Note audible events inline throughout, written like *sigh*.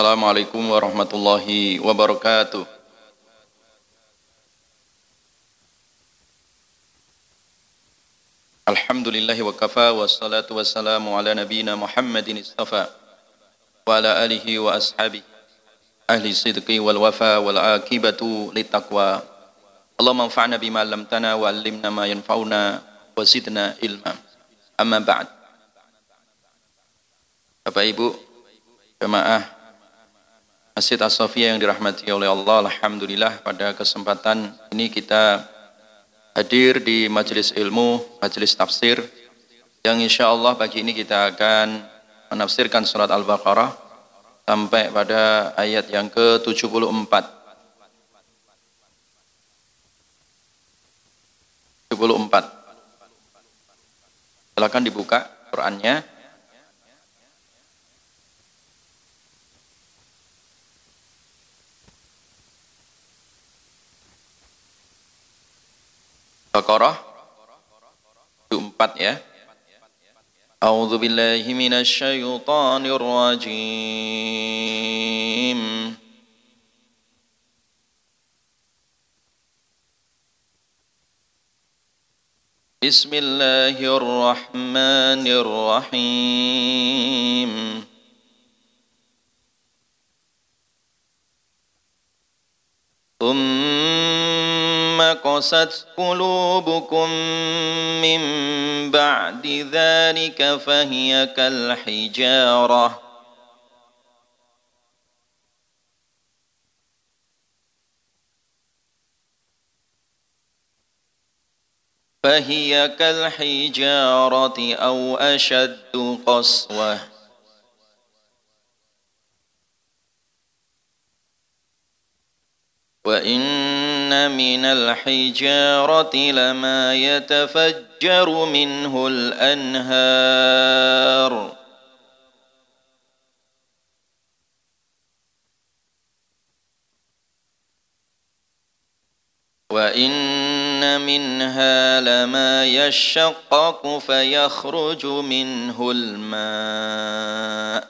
Assalamualaikum warahmatullahi wabarakatuh. Alhamdulillahi wa kafa wassalatu wassalamu ala nabina Muhammadin istafa wa ala alihi wa ashabihi. Ahli sidqi wal wafa wal akibatu litaqwa Allahumma anfa'na bima 'allamtana wa 'allimna ma yanfa'una wa zidna ilma amma ba'd. Bapak Ibu jemaah Masjid As-Sofia yang dirahmati oleh Allah Alhamdulillah pada kesempatan ini kita hadir di majelis ilmu, majelis tafsir yang insya Allah pagi ini kita akan menafsirkan surat Al-Baqarah sampai pada ayat yang ke-74. 74 silakan dibuka Qurannya Baqarah 4 ya. A'udzu billahi minasy syaithanir rajim. Bismillahirrahmanirrahim. ثم قست قلوبكم من بعد ذلك فهي كالحجارة. فهي كالحجارة أو أشد قسوةً. وإن من الحجارة لما يتفجر منه الأنهار. وإن منها لما يشقق فيخرج منه الماء.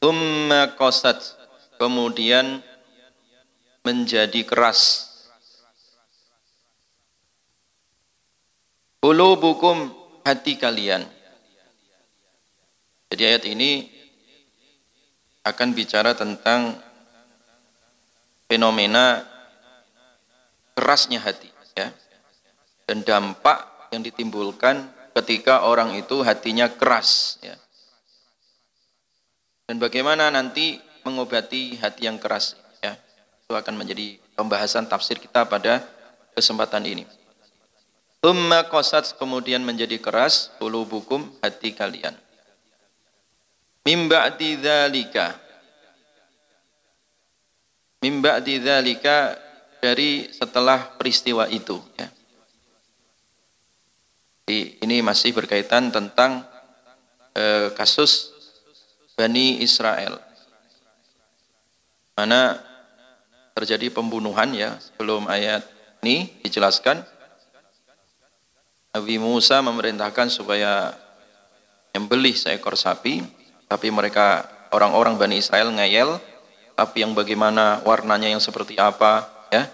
Thumma qasat kemudian menjadi keras. Qulubukum hati kalian. Jadi ayat ini akan bicara tentang fenomena kerasnya hati ya. Dan dampak yang ditimbulkan ketika orang itu hatinya keras ya dan bagaimana nanti mengobati hati yang keras ya. Itu akan menjadi pembahasan tafsir kita pada kesempatan ini. Thumma qasat kemudian menjadi keras qulubukum hati kalian. Mimba ba'di dzalika. Mim ba'di dzalika dari setelah peristiwa itu ya. Ini masih berkaitan tentang eh, kasus Bani Israel. Mana terjadi pembunuhan ya sebelum ayat ini dijelaskan. Nabi Musa memerintahkan supaya membeli seekor sapi tapi mereka orang-orang Bani Israel ngeyel tapi yang bagaimana warnanya yang seperti apa ya.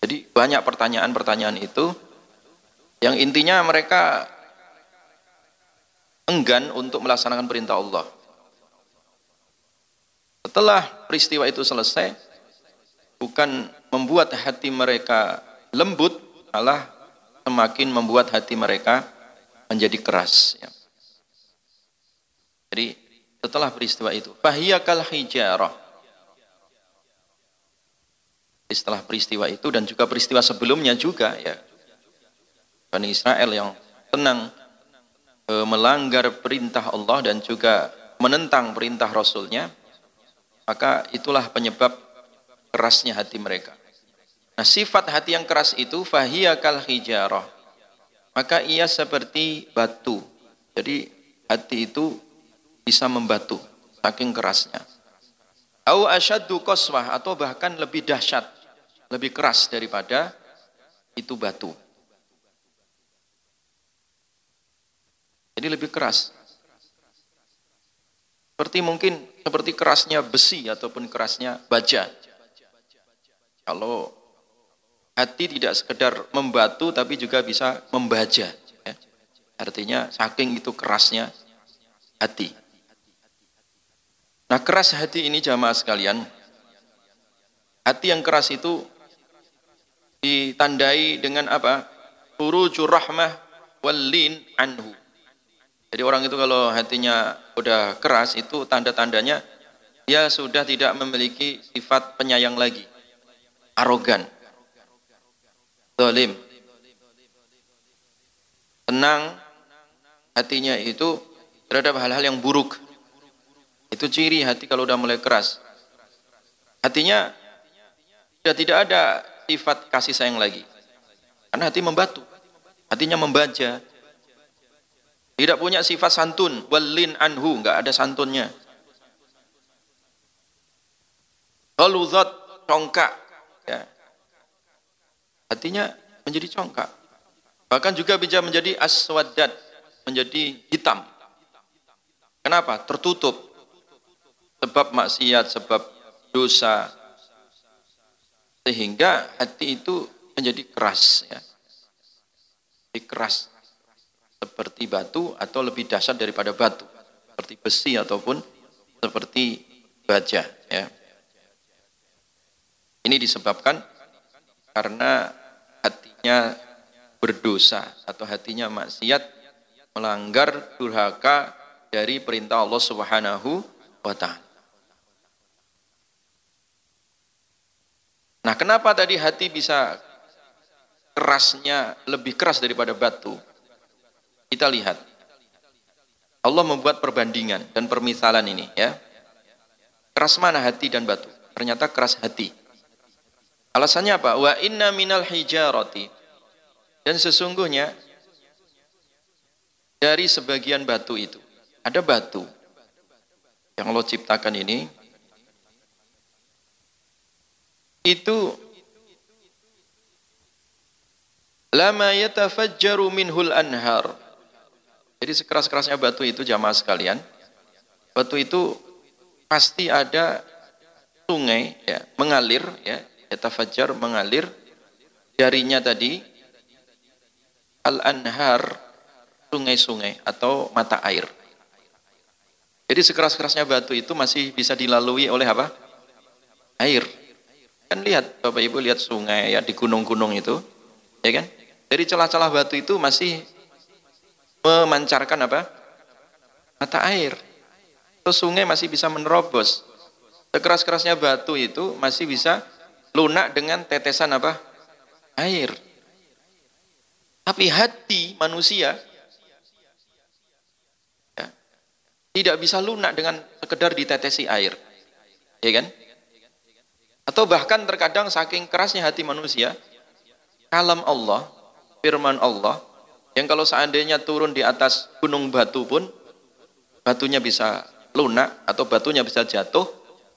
Jadi banyak pertanyaan-pertanyaan itu. Yang intinya mereka enggan untuk melaksanakan perintah Allah. Setelah peristiwa itu selesai, bukan membuat hati mereka lembut, malah semakin membuat hati mereka menjadi keras. Ya. Jadi setelah peristiwa itu, fahiyakal hijarah. setelah peristiwa itu dan juga peristiwa sebelumnya juga ya Bani Israel yang tenang e, melanggar perintah Allah dan juga menentang perintah Rasulnya maka itulah penyebab kerasnya hati mereka. Nah sifat hati yang keras itu fahiyakal hijarah. Maka ia seperti batu. Jadi hati itu bisa membatu saking kerasnya. Au asyaddu qaswah atau bahkan lebih dahsyat lebih keras daripada itu batu. Jadi lebih keras. Seperti mungkin seperti kerasnya besi ataupun kerasnya baja. Kalau hati tidak sekedar membatu tapi juga bisa membaja. Ya. Artinya saking itu kerasnya hati. Nah keras hati ini jamaah sekalian, hati yang keras itu ditandai dengan apa? Furujur rahmah walin anhu. Jadi orang itu kalau hatinya udah keras itu tanda-tandanya dia sudah tidak memiliki sifat penyayang lagi. Arogan. Zalim. Tenang hatinya itu terhadap hal-hal yang buruk. Itu ciri hati kalau udah mulai keras. Hatinya sudah tidak ada sifat kasih sayang lagi. Karena hati membatu. Hatinya membaca. Tidak punya sifat santun. Walin anhu. Enggak ada santunnya. Galuzat congkak. Ya. Hatinya menjadi congkak. Bahkan juga bisa menjadi aswadat. Menjadi hitam. Kenapa? Tertutup. Sebab maksiat, sebab dosa, sehingga hati itu menjadi keras ya. Jadi keras seperti batu atau lebih dahsyat daripada batu seperti besi ataupun seperti baja ya. Ini disebabkan karena hatinya berdosa atau hatinya maksiat melanggar durhaka dari perintah Allah Subhanahu wa taala. Nah, kenapa tadi hati bisa kerasnya lebih keras daripada batu? Kita lihat. Allah membuat perbandingan dan permisalan ini ya. Keras mana hati dan batu? Ternyata keras hati. Alasannya apa? Wa inna minal hijarati. Dan sesungguhnya dari sebagian batu itu ada batu yang Allah ciptakan ini itu lama yatafajjaru minhul anhar. Jadi sekeras-kerasnya batu itu jamaah sekalian, batu itu pasti ada sungai ya, mengalir ya, yatafajjar mengalir jarinya tadi al-anhar sungai-sungai atau mata air. Jadi sekeras-kerasnya batu itu masih bisa dilalui oleh apa? Air. Kan lihat Bapak Ibu lihat sungai ya di gunung-gunung itu, ya kan? Dari celah-celah batu itu masih memancarkan apa? Mata air. Terus sungai masih bisa menerobos. Sekeras-kerasnya batu itu masih bisa lunak dengan tetesan apa? Air. Tapi hati manusia ya, tidak bisa lunak dengan sekedar ditetesi air. Ya kan? Atau bahkan terkadang saking kerasnya hati manusia, kalam Allah, firman Allah, yang kalau seandainya turun di atas gunung batu pun, batunya bisa lunak atau batunya bisa jatuh,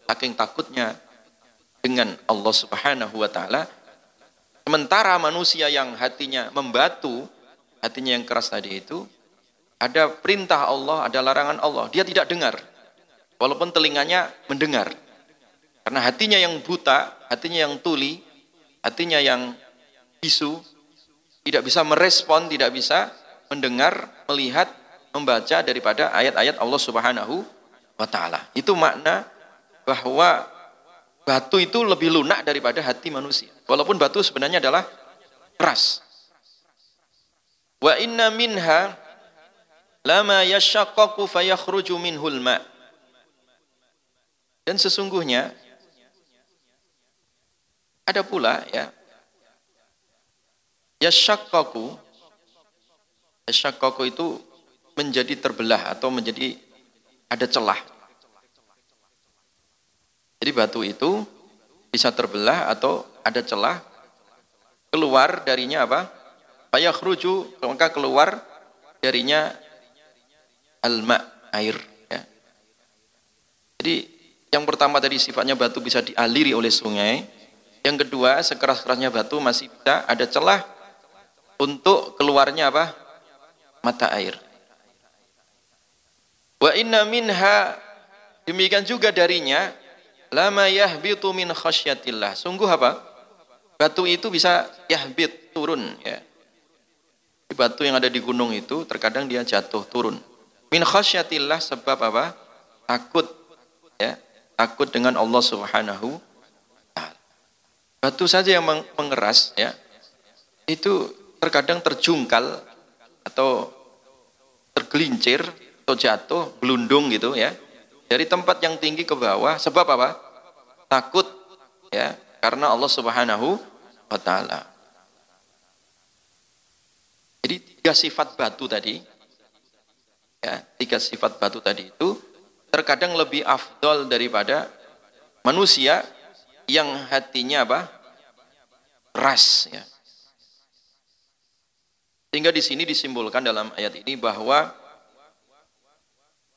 saking takutnya dengan Allah subhanahu wa ta'ala. Sementara manusia yang hatinya membatu, hatinya yang keras tadi itu, ada perintah Allah, ada larangan Allah. Dia tidak dengar. Walaupun telinganya mendengar. Karena hatinya yang buta, hatinya yang tuli, hatinya yang bisu, tidak bisa merespon, tidak bisa mendengar, melihat, membaca daripada ayat-ayat Allah Subhanahu wa taala. Itu makna bahwa batu itu lebih lunak daripada hati manusia. Walaupun batu sebenarnya adalah keras. Wa inna minha lama fayakhruju minhul ma. Dan sesungguhnya Ada pula ya Yashakkaku Yashakkaku itu menjadi terbelah atau menjadi ada celah. Jadi batu itu bisa terbelah atau ada celah keluar darinya apa? Fayakhruju maka keluar darinya alma air ya. Jadi yang pertama tadi sifatnya batu bisa dialiri oleh sungai. Yang kedua, sekeras-kerasnya batu masih bisa ada celah untuk keluarnya apa? Mata air. Wa inna minha demikian juga darinya lama yahbitu min khasyatillah. Sungguh apa? Batu itu bisa yahbit turun ya. Batu yang ada di gunung itu terkadang dia jatuh turun. Min khasyatillah sebab apa? Takut ya, takut dengan Allah Subhanahu Batu saja yang mengeras ya. Itu terkadang terjungkal atau tergelincir atau jatuh, gelundung gitu ya. Dari tempat yang tinggi ke bawah sebab apa? Takut ya, karena Allah Subhanahu wa taala. Jadi tiga sifat batu tadi ya, tiga sifat batu tadi itu terkadang lebih afdol daripada manusia yang hatinya apa? ras ya. Sehingga di sini disimbolkan dalam ayat ini bahwa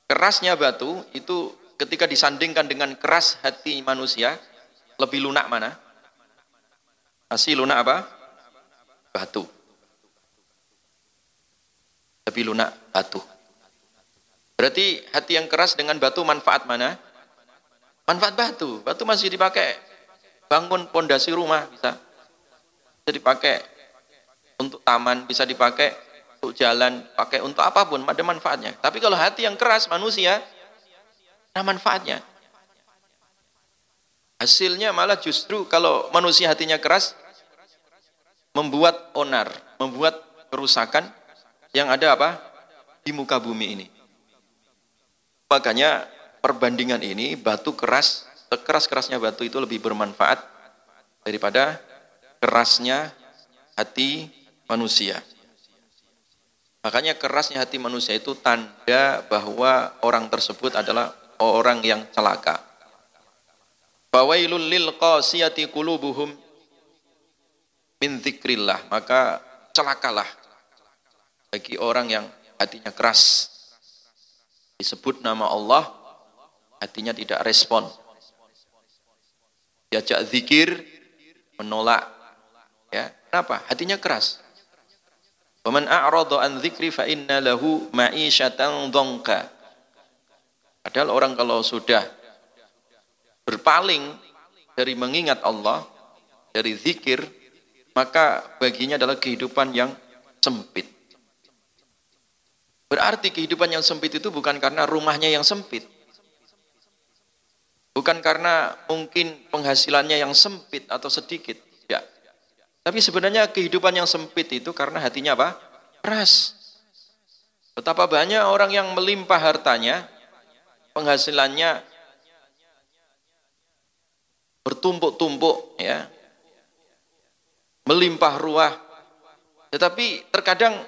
kerasnya batu itu ketika disandingkan dengan keras hati manusia lebih lunak mana? Masih lunak apa? Batu. Lebih lunak batu. Berarti hati yang keras dengan batu manfaat mana? Manfaat batu. Batu masih dipakai bangun pondasi rumah bisa. Bisa dipakai untuk taman, bisa dipakai untuk jalan, pakai untuk apa pun, ada manfaatnya. Tapi kalau hati yang keras manusia, ada manfaatnya. Hasilnya malah justru kalau manusia hatinya keras, membuat onar, membuat kerusakan yang ada apa? Di muka bumi ini. Makanya perbandingan ini batu keras, keras-kerasnya batu itu lebih bermanfaat daripada kerasnya hati manusia. Makanya kerasnya hati manusia itu tanda bahwa orang tersebut adalah orang yang celaka. Fawailul lil qasiyati qulubuhum min dzikrillah. Maka celakalah bagi orang yang hatinya keras. Disebut nama Allah, hatinya tidak respon. Diajak zikir, menolak. Ya, kenapa? Hatinya keras. Waman a'rada an dzikri fa inna lahu ma'isyatan dhonka. Padahal orang kalau sudah berpaling dari mengingat Allah, dari zikir, maka baginya adalah kehidupan yang sempit. Berarti kehidupan yang sempit itu bukan karena rumahnya yang sempit. Bukan karena mungkin penghasilannya yang sempit atau sedikit. Tapi sebenarnya kehidupan yang sempit itu karena hatinya apa? Keras. Betapa banyak orang yang melimpah hartanya, penghasilannya bertumpuk-tumpuk ya. Melimpah ruah. Tetapi terkadang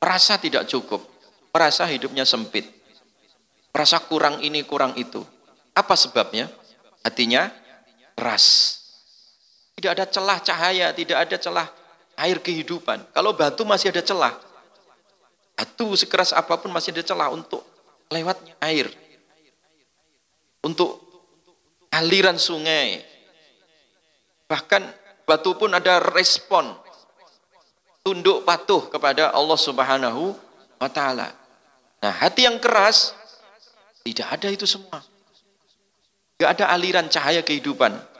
merasa tidak cukup, merasa hidupnya sempit. Merasa kurang ini, kurang itu. Apa sebabnya? Hatinya keras. Tidak ada celah cahaya, tidak ada celah air kehidupan. Kalau batu masih ada celah. Batu sekeras apa pun masih ada celah untuk lewatnya air. Untuk aliran sungai. Bahkan batu pun ada respon. Tunduk patuh kepada Allah subhanahu wa ta'ala. Nah hati yang keras, tidak ada itu semua. Tidak ada aliran cahaya kehidupan.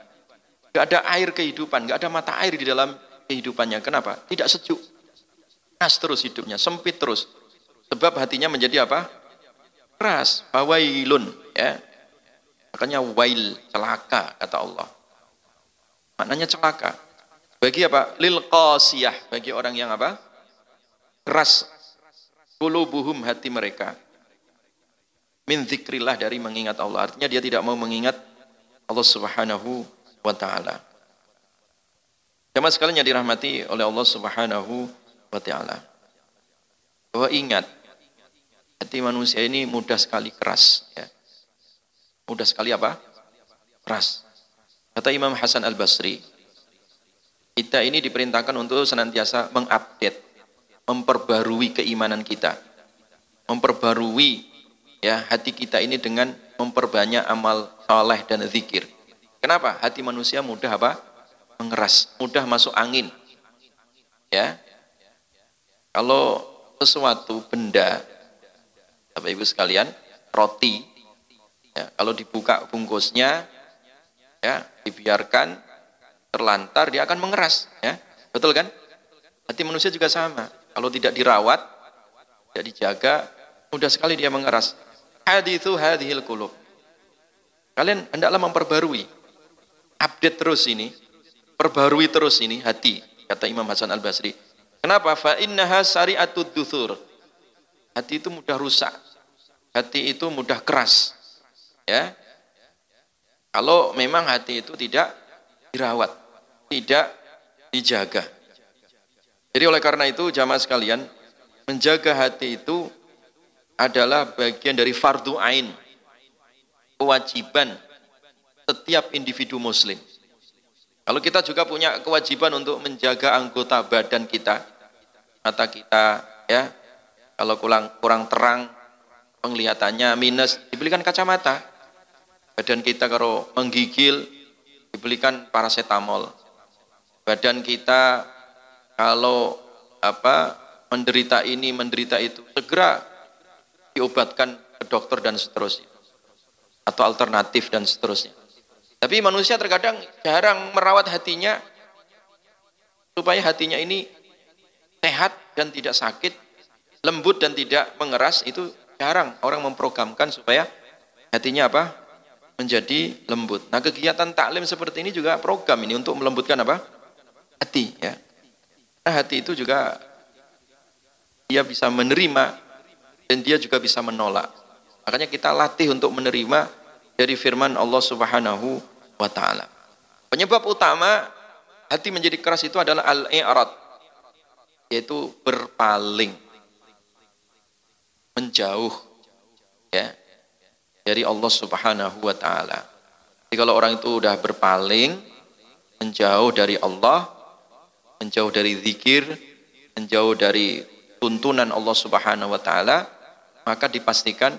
Gak ada air kehidupan, gak ada mata air di dalam kehidupannya. Kenapa? Tidak sejuk. Keras terus hidupnya, sempit terus. Sebab hatinya menjadi apa? Keras. Bawailun. Ya. Makanya wail, celaka, kata Allah. Maknanya celaka. Bagi apa? Lil qasiyah. Bagi orang yang apa? Keras. Kulubuhum hati mereka. Min zikrillah dari mengingat Allah. Artinya dia tidak mau mengingat Allah subhanahu wa ta'ala. Jamaah sekalian yang dirahmati oleh Allah Subhanahu wa taala. Bahwa ingat hati manusia ini mudah sekali keras ya. Mudah sekali apa? Keras. Kata Imam Hasan Al-Basri, kita ini diperintahkan untuk senantiasa mengupdate, memperbarui keimanan kita. Memperbarui ya hati kita ini dengan memperbanyak amal saleh dan zikir. Kenapa? Hati manusia mudah apa? mengeras, mudah masuk angin. Ya. Kalau sesuatu benda Bapak Ibu sekalian, roti ya, kalau dibuka bungkusnya ya, dibiarkan terlantar dia akan mengeras, ya. Betul kan? Hati manusia juga sama. Kalau tidak dirawat, tidak dijaga, mudah sekali dia mengeras. Hadithu hadhil kulub. Kalian hendaklah memperbarui. Update terus ini perbarui terus ini hati kata Imam Hasan Al Basri kenapa? Fa innaha sari'atud duthur. Hati itu mudah rusak. Hati itu mudah keras. Ya. Kalau memang hati itu tidak dirawat tidak dijaga. Jadi oleh karena itu jamaah sekalian menjaga hati itu adalah bagian dari fardu ain kewajiban setiap individu muslim kalau kita juga punya kewajiban untuk menjaga anggota badan kita, mata kita, ya, kalau kurang kurang terang penglihatannya minus, dibelikan kacamata. Badan kita kalau menggigil, dibelikan paracetamol. Badan kita kalau apa menderita ini, menderita itu, segera diobatkan ke dokter dan seterusnya. Atau alternatif dan seterusnya. Tapi manusia terkadang jarang merawat hatinya supaya hatinya ini sehat dan tidak sakit, lembut dan tidak mengeras itu jarang orang memprogramkan supaya hatinya apa? menjadi lembut. Nah, kegiatan taklim seperti ini juga program ini untuk melembutkan apa? hati ya. Nah, hati itu juga dia bisa menerima dan dia juga bisa menolak. Makanya kita latih untuk menerima dari firman Allah Subhanahu wa taala. Penyebab utama hati menjadi keras itu adalah al-i'rad yaitu berpaling menjauh ya dari Allah Subhanahu wa taala. Jadi kalau orang itu udah berpaling menjauh dari Allah, menjauh dari zikir, menjauh dari tuntunan Allah Subhanahu wa taala, maka dipastikan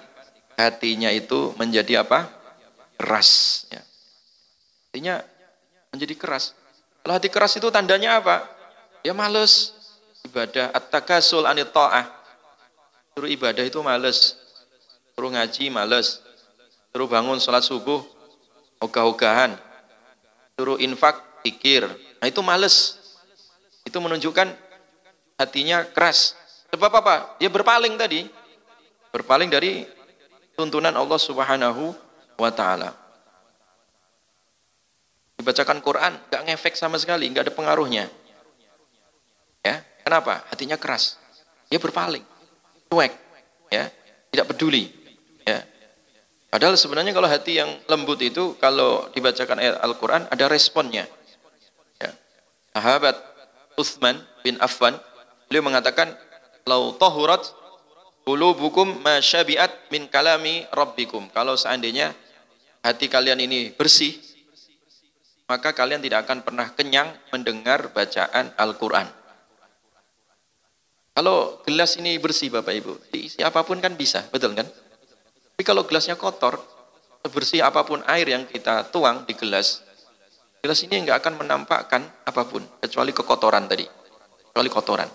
hatinya itu menjadi apa? keras ya. Artinya menjadi keras. Kalau hati keras itu tandanya apa? Ya males ibadah. At-takasul anit ta'ah. Suruh ibadah itu males. Suruh ngaji males. Suruh bangun sholat subuh ogah-ogahan. Suruh infak pikir. Nah itu males. Itu menunjukkan hatinya keras. Sebab apa? Dia berpaling tadi. Berpaling dari tuntunan Allah Subhanahu wa taala dibacakan Quran nggak ngefek sama sekali nggak ada pengaruhnya. Ya kenapa? Hatinya keras. Dia berpaling. Cuek. Ya tidak peduli. Ya. Padahal sebenarnya kalau hati yang lembut itu kalau dibacakan ayat Al-Quran ada responnya. Ya. sahabat Uthman bin Affan beliau mengatakan lau tahurat qulubukum ma syabiat min kalami rabbikum. Kalau seandainya hati kalian ini bersih maka kalian tidak akan pernah kenyang mendengar bacaan Al-Quran. Kalau gelas ini bersih Bapak Ibu, diisi apa pun kan bisa, betul kan? Tapi kalau gelasnya kotor, bersih apa pun air yang kita tuang di gelas, gelas ini nggak akan menampakkan apa pun, kecuali kekotoran tadi, kecuali kotoran.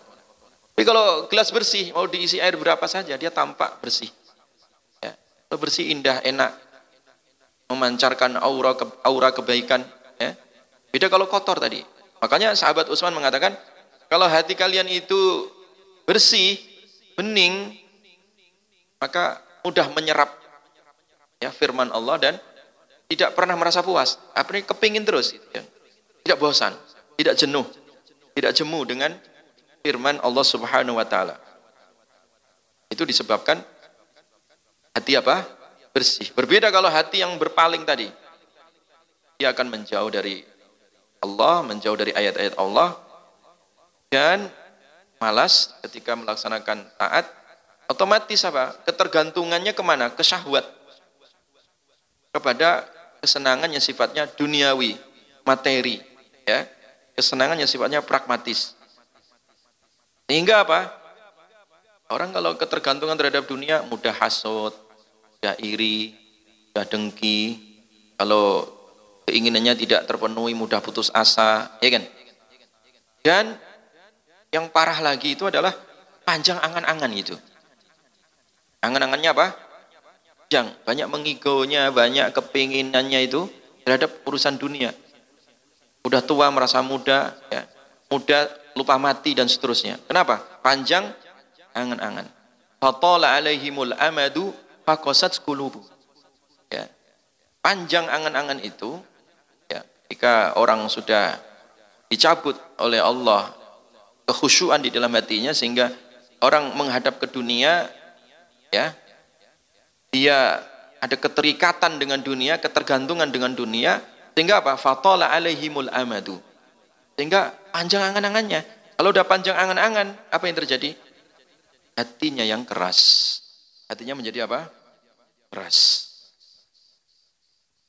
Tapi kalau gelas bersih, mau diisi air berapa saja, dia tampak bersih. Ya, bersih, indah, enak, memancarkan aura aura kebaikan, Ya. Beda kalau kotor tadi. Makanya sahabat Utsman mengatakan, kalau hati kalian itu bersih, bening, maka mudah menyerap ya firman Allah dan tidak pernah merasa puas. Apa ini kepingin terus, ya. tidak bosan, tidak jenuh, tidak jemu dengan firman Allah Subhanahu Wa Taala. Itu disebabkan hati apa? Bersih. Berbeda kalau hati yang berpaling tadi dia akan menjauh dari Allah, menjauh dari ayat-ayat Allah, dan malas ketika melaksanakan taat, otomatis apa? Ketergantungannya ke mana? Ke syahwat. Kepada kesenangan yang sifatnya duniawi, materi. ya Kesenangan yang sifatnya pragmatis. Sehingga apa? Orang kalau ketergantungan terhadap dunia mudah hasut, mudah iri, mudah dengki. Kalau keinginannya tidak terpenuhi, mudah putus asa, ya kan? Dan yang parah lagi itu adalah panjang angan-angan itu. Angan-angannya apa? Panjang, banyak mengigonya, banyak kepinginannya itu terhadap urusan dunia. Udah tua merasa muda, ya. muda lupa mati dan seterusnya. Kenapa? Panjang angan-angan. Fatala alaihimul amadu fakosat kulubu. Ya. Panjang angan-angan itu Jika orang sudah dicabut oleh Allah kekhusyuan di dalam hatinya sehingga orang menghadap ke dunia ya dia ada keterikatan dengan dunia, ketergantungan dengan dunia sehingga apa? Fatala alaihimul amadu. Sehingga panjang angan-angannya. Kalau udah panjang angan-angan, apa yang terjadi? Hatinya yang keras. Hatinya menjadi apa? Keras.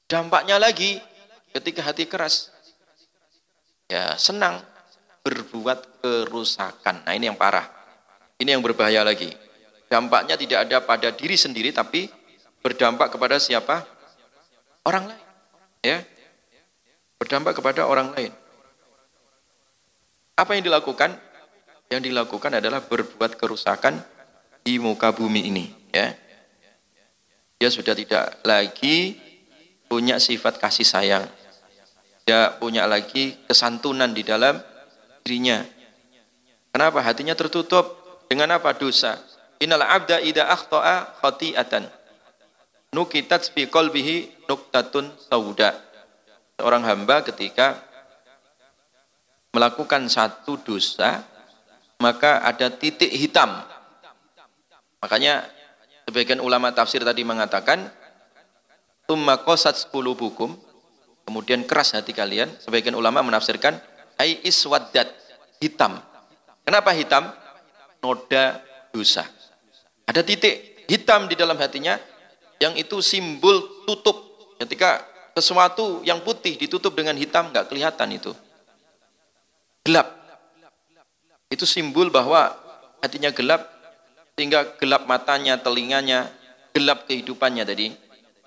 Dampaknya lagi, ketika hati keras ya senang berbuat kerusakan. Nah ini yang parah. Ini yang berbahaya lagi. Dampaknya tidak ada pada diri sendiri tapi berdampak kepada siapa? Orang lain. Ya. Berdampak kepada orang lain. Apa yang dilakukan? Yang dilakukan adalah berbuat kerusakan di muka bumi ini ya. Dia sudah tidak lagi punya sifat kasih sayang tidak punya lagi kesantunan di dalam dirinya. Kenapa? Hatinya tertutup dengan apa? Dosa. Innal abda ida akhta'a khati'atan. Nukitat fi qalbihi nuktatun sauda. Seorang hamba ketika melakukan satu dosa, maka ada titik hitam. Makanya sebagian ulama tafsir tadi mengatakan, Tumma qasat qulubukum kemudian keras hati kalian sebagian ulama menafsirkan ai iswaddat hitam. Kenapa hitam? Noda dosa. Ada titik hitam di dalam hatinya yang itu simbol tutup. Ketika sesuatu yang putih ditutup dengan hitam nggak kelihatan itu. Gelap. Itu simbol bahwa hatinya gelap sehingga gelap matanya telinganya gelap kehidupannya tadi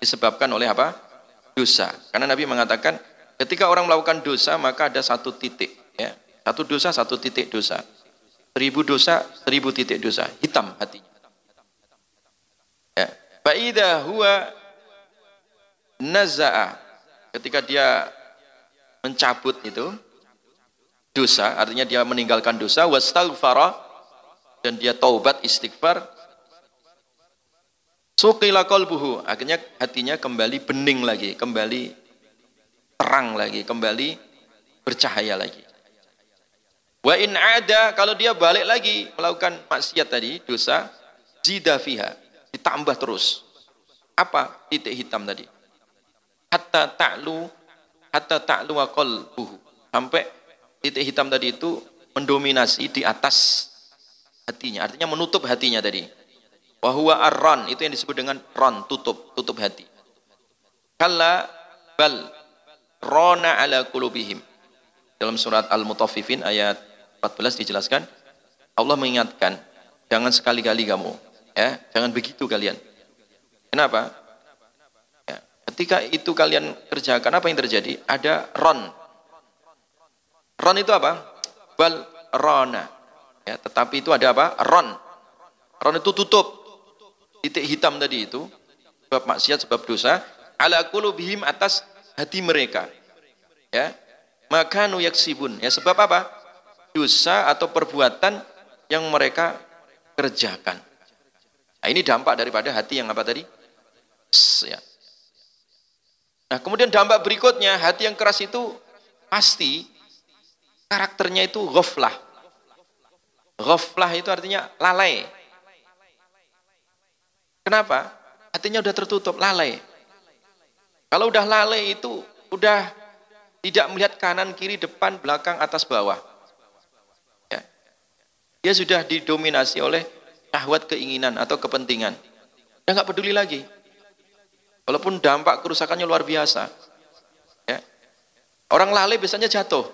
disebabkan oleh apa dosa. Karena Nabi mengatakan ketika orang melakukan dosa maka ada satu titik. Ya. Satu dosa, satu titik dosa. Seribu dosa, seribu titik dosa. Hitam hatinya. Ya. Fa'idha huwa naza'a. Ketika dia mencabut itu, dosa, artinya dia meninggalkan dosa, wastaghfara, dan dia taubat istighfar, Sukila kolbuhu, akhirnya hatinya kembali bening lagi, kembali terang lagi, kembali bercahaya lagi. Wa in ada, kalau dia balik lagi melakukan maksiat tadi, dosa, zida fiha, ditambah terus. Apa titik hitam tadi? Hatta ta'lu, hatta ta'lu wa qalbuhu. Sampai titik hitam tadi itu mendominasi di atas hatinya, artinya menutup hatinya tadi Wahwa arron itu yang disebut dengan ron tutup tutup hati. Kalla bal rona ala kulubihim. Dalam surat Al-Mutaffifin ayat 14 dijelaskan Allah mengingatkan jangan sekali-kali kamu ya jangan begitu kalian. Kenapa? Ya, ketika itu kalian kerjakan apa yang terjadi? Ada ron. Ron itu apa? Bal rona. Ya, tetapi itu ada apa? Ron. Ron itu tutup titik hitam tadi itu sebab maksiat sebab dosa ala qulubihim atas hati mereka. Ya. Maka nu yaksibun. Ya sebab apa? Dosa atau perbuatan yang mereka kerjakan. Nah ini dampak daripada hati yang apa tadi? Ya. Nah kemudian dampak berikutnya hati yang keras itu pasti karakternya itu ghaflah. Ghaflah itu artinya lalai Kenapa? Hatinya udah tertutup, lalai. Kalau udah lalai itu udah tidak melihat kanan, kiri, depan, belakang, atas, bawah. Ya. Dia sudah didominasi oleh syahwat keinginan atau kepentingan. Dia nggak peduli lagi. Walaupun dampak kerusakannya luar biasa. Ya. Orang lalai biasanya jatuh.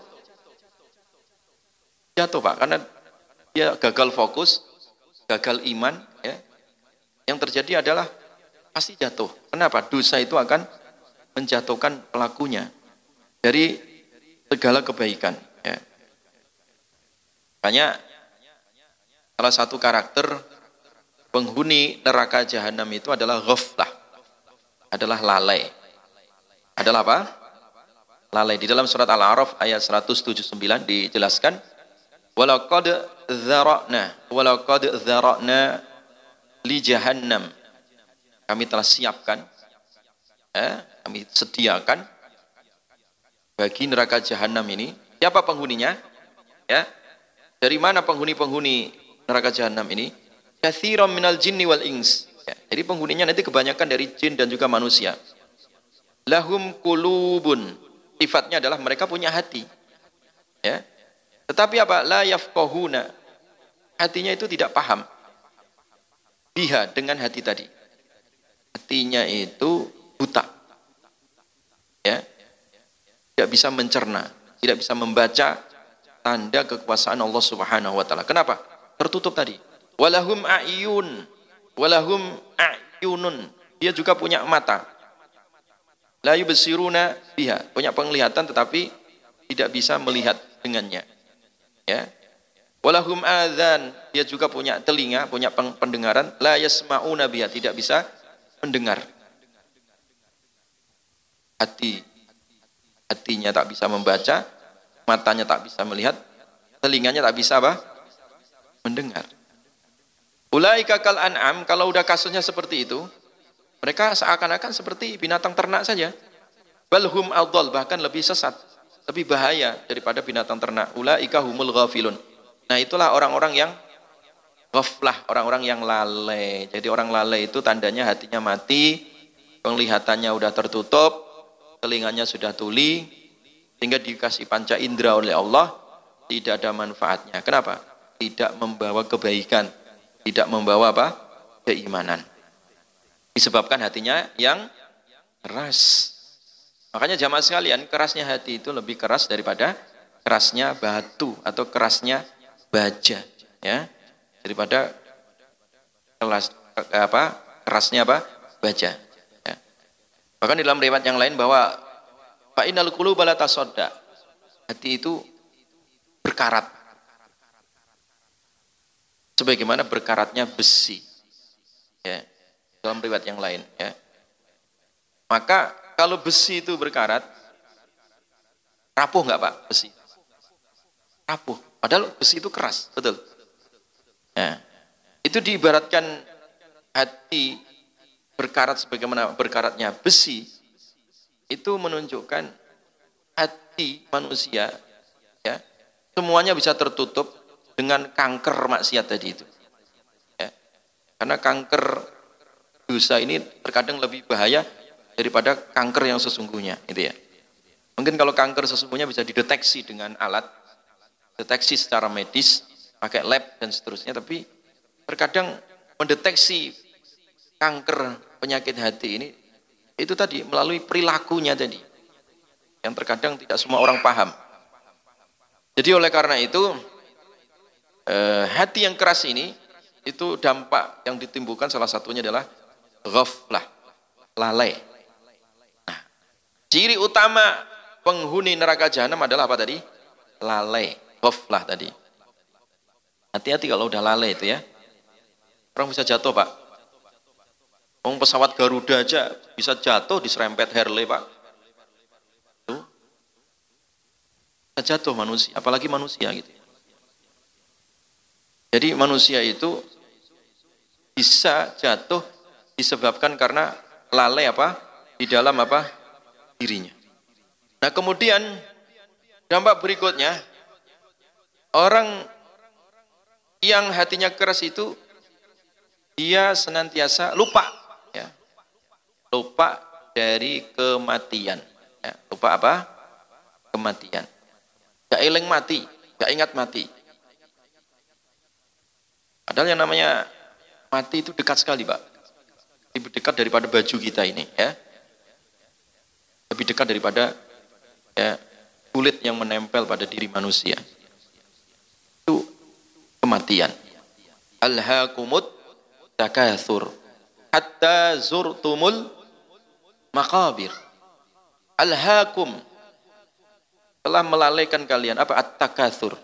Jatuh Pak, karena dia gagal fokus, gagal iman. Ya. Yang terjadi adalah pasti jatuh. Kenapa? Dosa itu akan menjatuhkan pelakunya dari segala kebaikan. Ya. Makanya salah satu karakter penghuni neraka jahanam itu adalah ghaflah adalah lalai. Adalah apa? Lalai. Di dalam surat Al-A'raf ayat 179 dijelaskan walaqad dzara'na walaqad dzara'na li jahannam. Kami telah siapkan eh, kami sediakan bagi neraka jahanam ini. Siapa penghuninya? Ya. Dari mana penghuni-penghuni neraka jahanam ini? Katsiran minal jinni wal ins Ya, jadi penghuninya nanti kebanyakan dari jin dan juga manusia. Lahum kulubun. Sifatnya adalah mereka punya hati. Ya. Tetapi apa? La yafqahuna. Hatinya itu tidak paham. Biha dengan hati tadi. Hatinya itu buta. Ya. Tidak bisa mencerna, tidak bisa membaca tanda kekuasaan Allah Subhanahu wa taala. Kenapa? Tertutup tadi. Walahum a'yun walahum a'yunun dia juga punya mata la yubsiruna biha punya penglihatan tetapi tidak bisa melihat dengannya ya walahum adzan. Dia juga punya telinga punya pendengaran. La yasma'una biha. Tidak bisa mendengar. Hati. Hatinya tak bisa membaca. Matanya tak bisa melihat. Telinganya tak bisa apa? Mendengar. Ulaika kal an'am, kalau udah kasusnya seperti itu, mereka seakan-akan seperti binatang ternak saja. Balhum adol, bahkan lebih sesat, lebih bahaya daripada binatang ternak. Ulaika humul ghafilun. Nah itulah orang-orang yang ghaflah, orang-orang yang lalai. Jadi orang lalai itu tandanya hatinya mati, penglihatannya udah tertutup, telinganya sudah tuli, sehingga dikasih panca indera oleh Allah, tidak ada manfaatnya. Kenapa? Tidak membawa kebaikan tidak membawa apa? keimanan. Disebabkan hatinya yang keras. Makanya jamaah sekalian, kerasnya hati itu lebih keras daripada kerasnya batu atau kerasnya baja, ya. Daripada kelas apa? kerasnya apa? baja, ya. Bahkan dalam riwayat yang lain bahwa fa innal quluba la Hati itu berkarat sebagaimana berkaratnya besi. Ya, dalam riwayat yang lain, ya. Maka kalau besi itu berkarat, rapuh nggak Pak besi? Rapuh. Padahal besi itu keras, betul. Ya. Itu diibaratkan hati berkarat sebagaimana berkaratnya besi, itu menunjukkan hati manusia ya semuanya bisa tertutup dengan kanker maksiat tadi itu. Ya. Karena kanker dosa ini terkadang lebih bahaya daripada kanker yang sesungguhnya, itu ya. Mungkin kalau kanker sesungguhnya bisa dideteksi dengan alat, deteksi secara medis, pakai lab dan seterusnya, tapi terkadang mendeteksi kanker penyakit hati ini itu tadi melalui perilakunya tadi yang terkadang tidak semua orang paham. Jadi oleh karena itu eh, hati yang keras ini itu dampak yang ditimbulkan salah satunya adalah ghaflah, lalai. Nah, ciri utama penghuni neraka jahanam adalah apa tadi? Lalai, ghaflah tadi. Hati-hati kalau udah lalai itu ya. Orang bisa jatuh, Pak. Om pesawat Garuda aja bisa jatuh diserempet Harley, Pak. Tuh. Bisa jatuh manusia, apalagi manusia gitu. Jadi manusia itu bisa jatuh disebabkan karena lalai apa? Di dalam apa? Dirinya. Nah kemudian dampak berikutnya orang yang hatinya keras itu dia senantiasa lupa ya lupa dari kematian ya, lupa apa Kematian. Gak eling mati, gak ingat mati. Padahal yang namanya mati itu dekat sekali, Pak. Lebih dekat daripada baju kita ini, ya. Lebih dekat daripada ya, kulit yang menempel pada diri manusia. Itu kematian. Alhaakumut takathur hatta zurtumul maqabir. Alhaakum telah melalaikan kalian apa at-takatsur.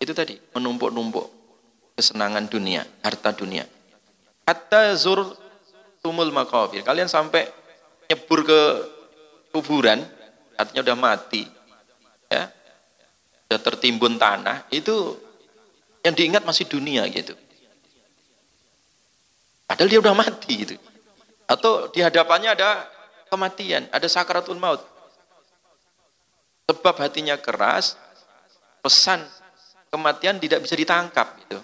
Itu tadi menumpuk-numpuk kesenangan dunia, harta dunia. Hatta zurtumul maqabir. Kalian sampai nyebur ke kuburan, artinya udah mati. Ya. Sudah tertimbun tanah, itu yang diingat masih dunia gitu. Padahal dia udah mati gitu. Atau di hadapannya ada kematian, ada sakaratul maut. Sebab hatinya keras, pesan kematian tidak bisa ditangkap gitu.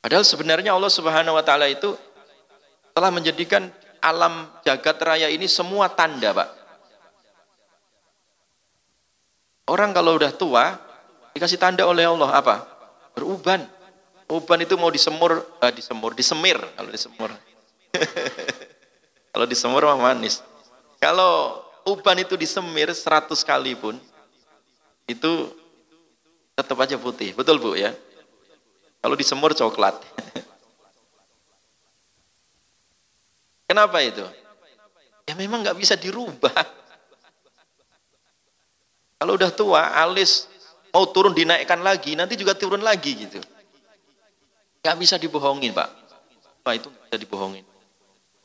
Padahal sebenarnya Allah Subhanahu wa taala itu telah menjadikan alam jagat raya ini semua tanda, Pak. Orang kalau udah tua dikasih tanda oleh Allah apa? Beruban. Uban itu mau disemur, uh, disemur, disemir kalau disemur. *laughs* kalau disemur mah manis. Kalau uban itu disemir 100 kali pun, itu tetap aja putih. Betul Bu ya? Kalau disemur coklat. *laughs* Kenapa itu? Ya memang nggak bisa dirubah. Kalau udah tua, alis mau turun dinaikkan lagi, nanti juga turun lagi gitu. Gak bisa dibohongin Pak. Pak itu gak bisa dibohongin.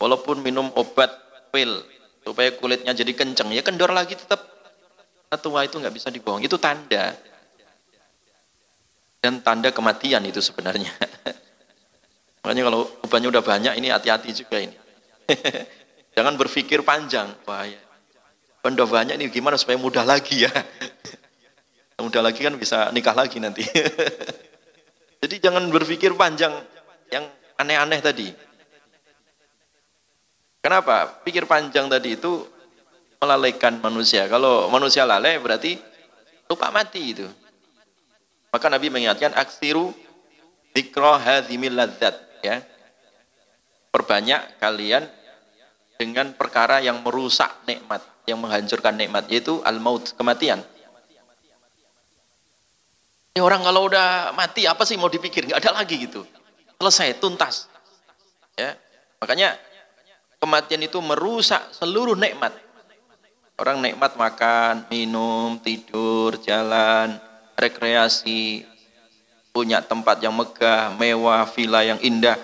Walaupun minum obat pil supaya kulitnya jadi kenceng, ya kendor lagi tetap. Tua itu nggak bisa dibohong. Itu tanda. Dan tanda kematian itu sebenarnya. *laughs* Makanya kalau obatnya udah banyak, ini hati-hati juga ini. *laughs* Jangan berpikir panjang. Bahaya. Banyak ini gimana supaya mudah lagi ya. mudah lagi kan bisa nikah lagi nanti. *laughs* Jadi jangan berpikir panjang yang aneh-aneh tadi. Kenapa? Pikir panjang tadi itu melalaikan manusia. Kalau manusia lalai berarti lupa mati itu. Maka Nabi mengingatkan aksiru dikro hadhimil ladzat ya. Perbanyak kalian dengan perkara yang merusak nikmat, yang menghancurkan nikmat yaitu al-maut, kematian. Ini orang kalau udah mati apa sih mau dipikir? Nggak ada lagi gitu. Selesai, tuntas. Ya, makanya kematian itu merusak seluruh nikmat. Orang nikmat makan, minum, tidur, jalan, rekreasi, punya tempat yang megah, mewah, villa yang indah.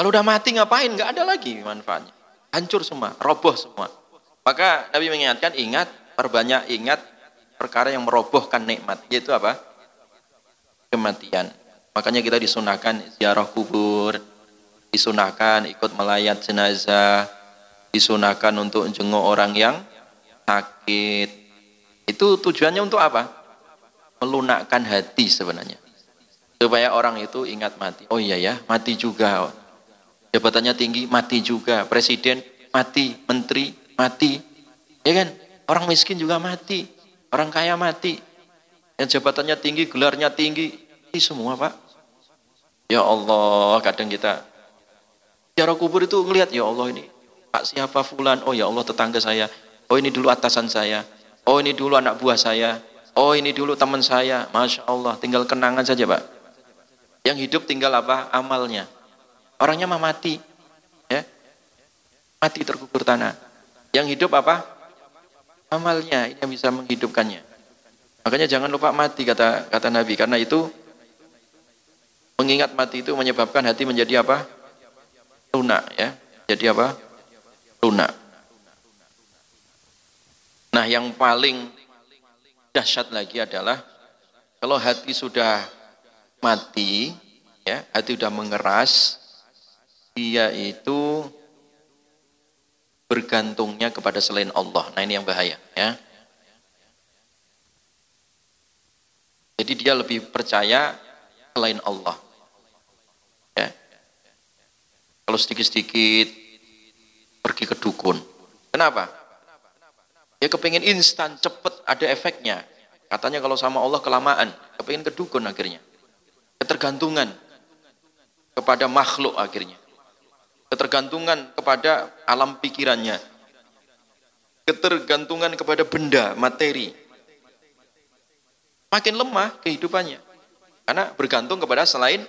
Kalau udah mati ngapain? Nggak ada lagi manfaatnya. Hancur semua, roboh semua. Maka Nabi mengingatkan, ingat, perbanyak ingat perkara yang merobohkan nikmat. Yaitu apa? kematian. Makanya kita disunahkan ziarah kubur, disunahkan ikut melayat jenazah, disunahkan untuk jenguk orang yang sakit. Itu tujuannya untuk apa? Melunakkan hati sebenarnya. Supaya orang itu ingat mati. Oh iya ya, mati juga. Jabatannya tinggi, mati juga. Presiden mati, menteri mati. Ya kan? Orang miskin juga mati. Orang kaya mati yang jabatannya tinggi, gelarnya tinggi, ini semua Pak. Ya Allah, kadang kita cara kubur itu ngelihat ya Allah ini Pak siapa fulan, oh ya Allah tetangga saya, oh ini dulu atasan saya, oh ini dulu anak buah saya, oh ini dulu teman saya, Masya Allah, tinggal kenangan saja Pak. Yang hidup tinggal apa? Amalnya. Orangnya mah mati, ya, mati terkubur tanah. Yang hidup apa? Amalnya, ini yang bisa menghidupkannya. Makanya jangan lupa mati kata kata Nabi karena itu mengingat mati itu menyebabkan hati menjadi apa? lunak ya. Jadi apa? lunak. Nah, yang paling dahsyat lagi adalah kalau hati sudah mati, ya, hati sudah mengeras, dia itu bergantungnya kepada selain Allah. Nah, ini yang bahaya, ya. Jadi dia lebih percaya selain Allah. Ya. Kalau sedikit-sedikit pergi ke dukun. Kenapa? Dia kepingin instan, cepet, ada efeknya. Katanya kalau sama Allah kelamaan, kepingin kedukun akhirnya. Ketergantungan kepada makhluk akhirnya. Ketergantungan kepada alam pikirannya. Ketergantungan kepada benda, materi. Makin lemah kehidupannya. Karena bergantung kepada selain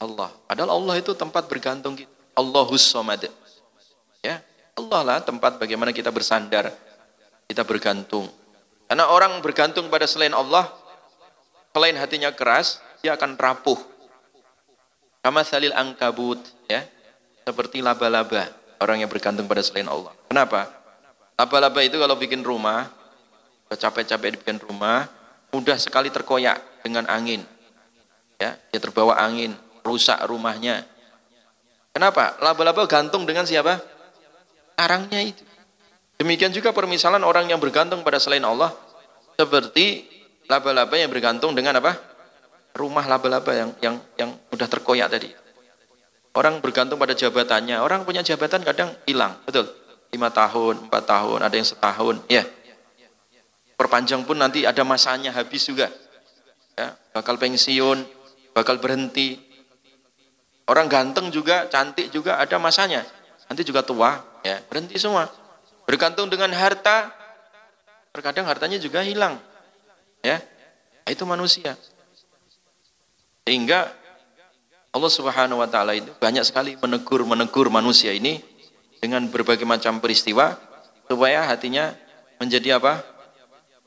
Allah. Padahal Allah itu tempat bergantung kita. Allahus somad. Ya, Allah lah tempat bagaimana kita bersandar, kita bergantung. Karena orang bergantung pada selain Allah, selain hatinya keras, dia akan rapuh. Kama salil angkabut, ya, seperti laba-laba orang yang bergantung pada selain Allah. Kenapa? Laba-laba itu kalau bikin rumah, capek-capek bikin rumah, mudah sekali terkoyak dengan angin. Ya, dia terbawa angin, rusak rumahnya. Kenapa? Laba-laba gantung dengan siapa? Karangnya itu. Demikian juga permisalan orang yang bergantung pada selain Allah seperti laba-laba yang bergantung dengan apa? Rumah laba-laba yang yang yang mudah terkoyak tadi. Orang bergantung pada jabatannya. Orang punya jabatan kadang hilang, betul? Lima tahun, empat tahun, ada yang setahun, ya. Perpanjang pun nanti ada masanya habis juga. Ya, bakal pensiun, bakal berhenti, Orang ganteng juga, cantik juga ada masanya. Nanti juga tua, ya berhenti semua. Bergantung dengan harta, terkadang hartanya juga hilang. Ya, itu manusia. Sehingga Allah Subhanahu wa taala itu banyak sekali menegur-menegur manusia ini dengan berbagai macam peristiwa supaya hatinya menjadi apa?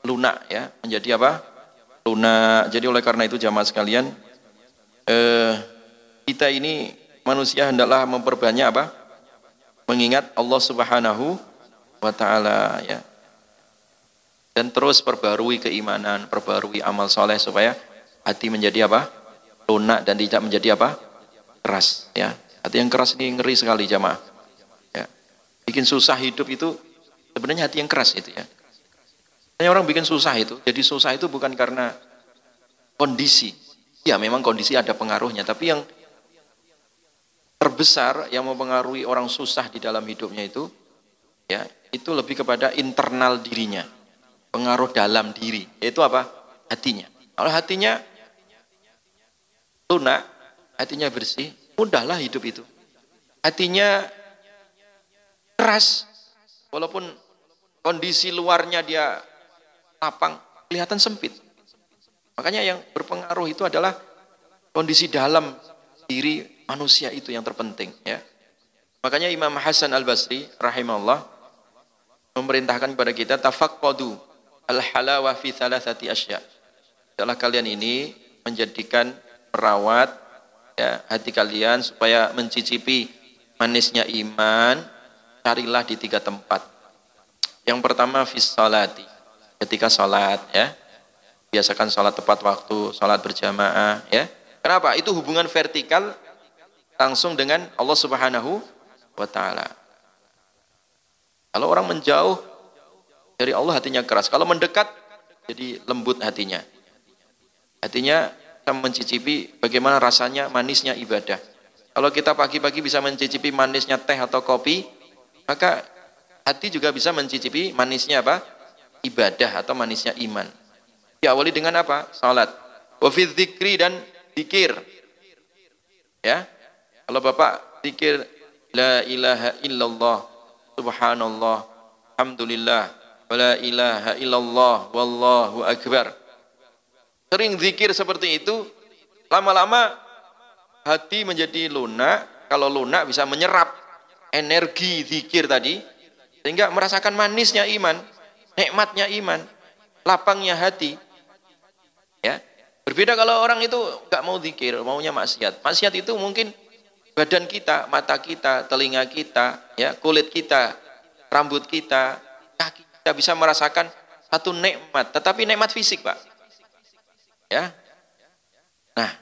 lunak ya, menjadi apa? lunak. Jadi oleh karena itu jamaah sekalian eh kita ini manusia hendaklah memperbanyak apa? Mengingat Allah Subhanahu wa taala ya. Dan terus perbarui keimanan, perbarui amal soleh supaya hati menjadi apa? Lunak dan tidak menjadi apa? Keras ya. Hati yang keras ini ngeri sekali jamaah. Ya. Bikin susah hidup itu sebenarnya hati yang keras itu ya. Hanya orang bikin susah itu. Jadi susah itu bukan karena kondisi. Ya memang kondisi ada pengaruhnya, tapi yang terbesar yang mempengaruhi orang susah di dalam hidupnya itu ya itu lebih kepada internal dirinya pengaruh dalam diri yaitu apa hatinya kalau hatinya lunak hatinya bersih mudahlah hidup itu hatinya keras walaupun kondisi luarnya dia lapang kelihatan sempit makanya yang berpengaruh itu adalah kondisi dalam diri manusia itu yang terpenting ya. Makanya Imam Hasan Al-Basri rahimahullah memerintahkan kepada kita tafaqqadu al-halawa fi thalathati asya. Adalah kalian ini menjadikan perawat ya, hati kalian supaya mencicipi manisnya iman, carilah di tiga tempat. Yang pertama fi salati, ketika salat ya. Biasakan salat tepat waktu, salat berjamaah ya. Kenapa? Itu hubungan vertikal langsung dengan Allah Subhanahu wa taala. Kalau orang menjauh dari Allah hatinya keras. Kalau mendekat jadi lembut hatinya. Hatinya kita mencicipi bagaimana rasanya manisnya ibadah. Kalau kita pagi-pagi bisa mencicipi manisnya teh atau kopi, maka hati juga bisa mencicipi manisnya apa? Ibadah atau manisnya iman. Diawali dengan apa? Salat. Wa dan dikir. Ya, kalau Bapak zikir la ilaha illallah subhanallah alhamdulillah wa la ilaha illallah wallahu akbar. Sering zikir seperti itu, lama-lama hati menjadi lunak. Kalau lunak bisa menyerap energi zikir tadi sehingga merasakan manisnya iman, nikmatnya iman, lapangnya hati. Ya. Berbeda kalau orang itu nggak mau zikir, maunya maksiat. Maksiat itu mungkin badan kita, mata kita, telinga kita, ya, kulit kita, rambut kita, kaki kita bisa merasakan satu nikmat, tetapi nikmat fisik, Pak. Ya. Nah,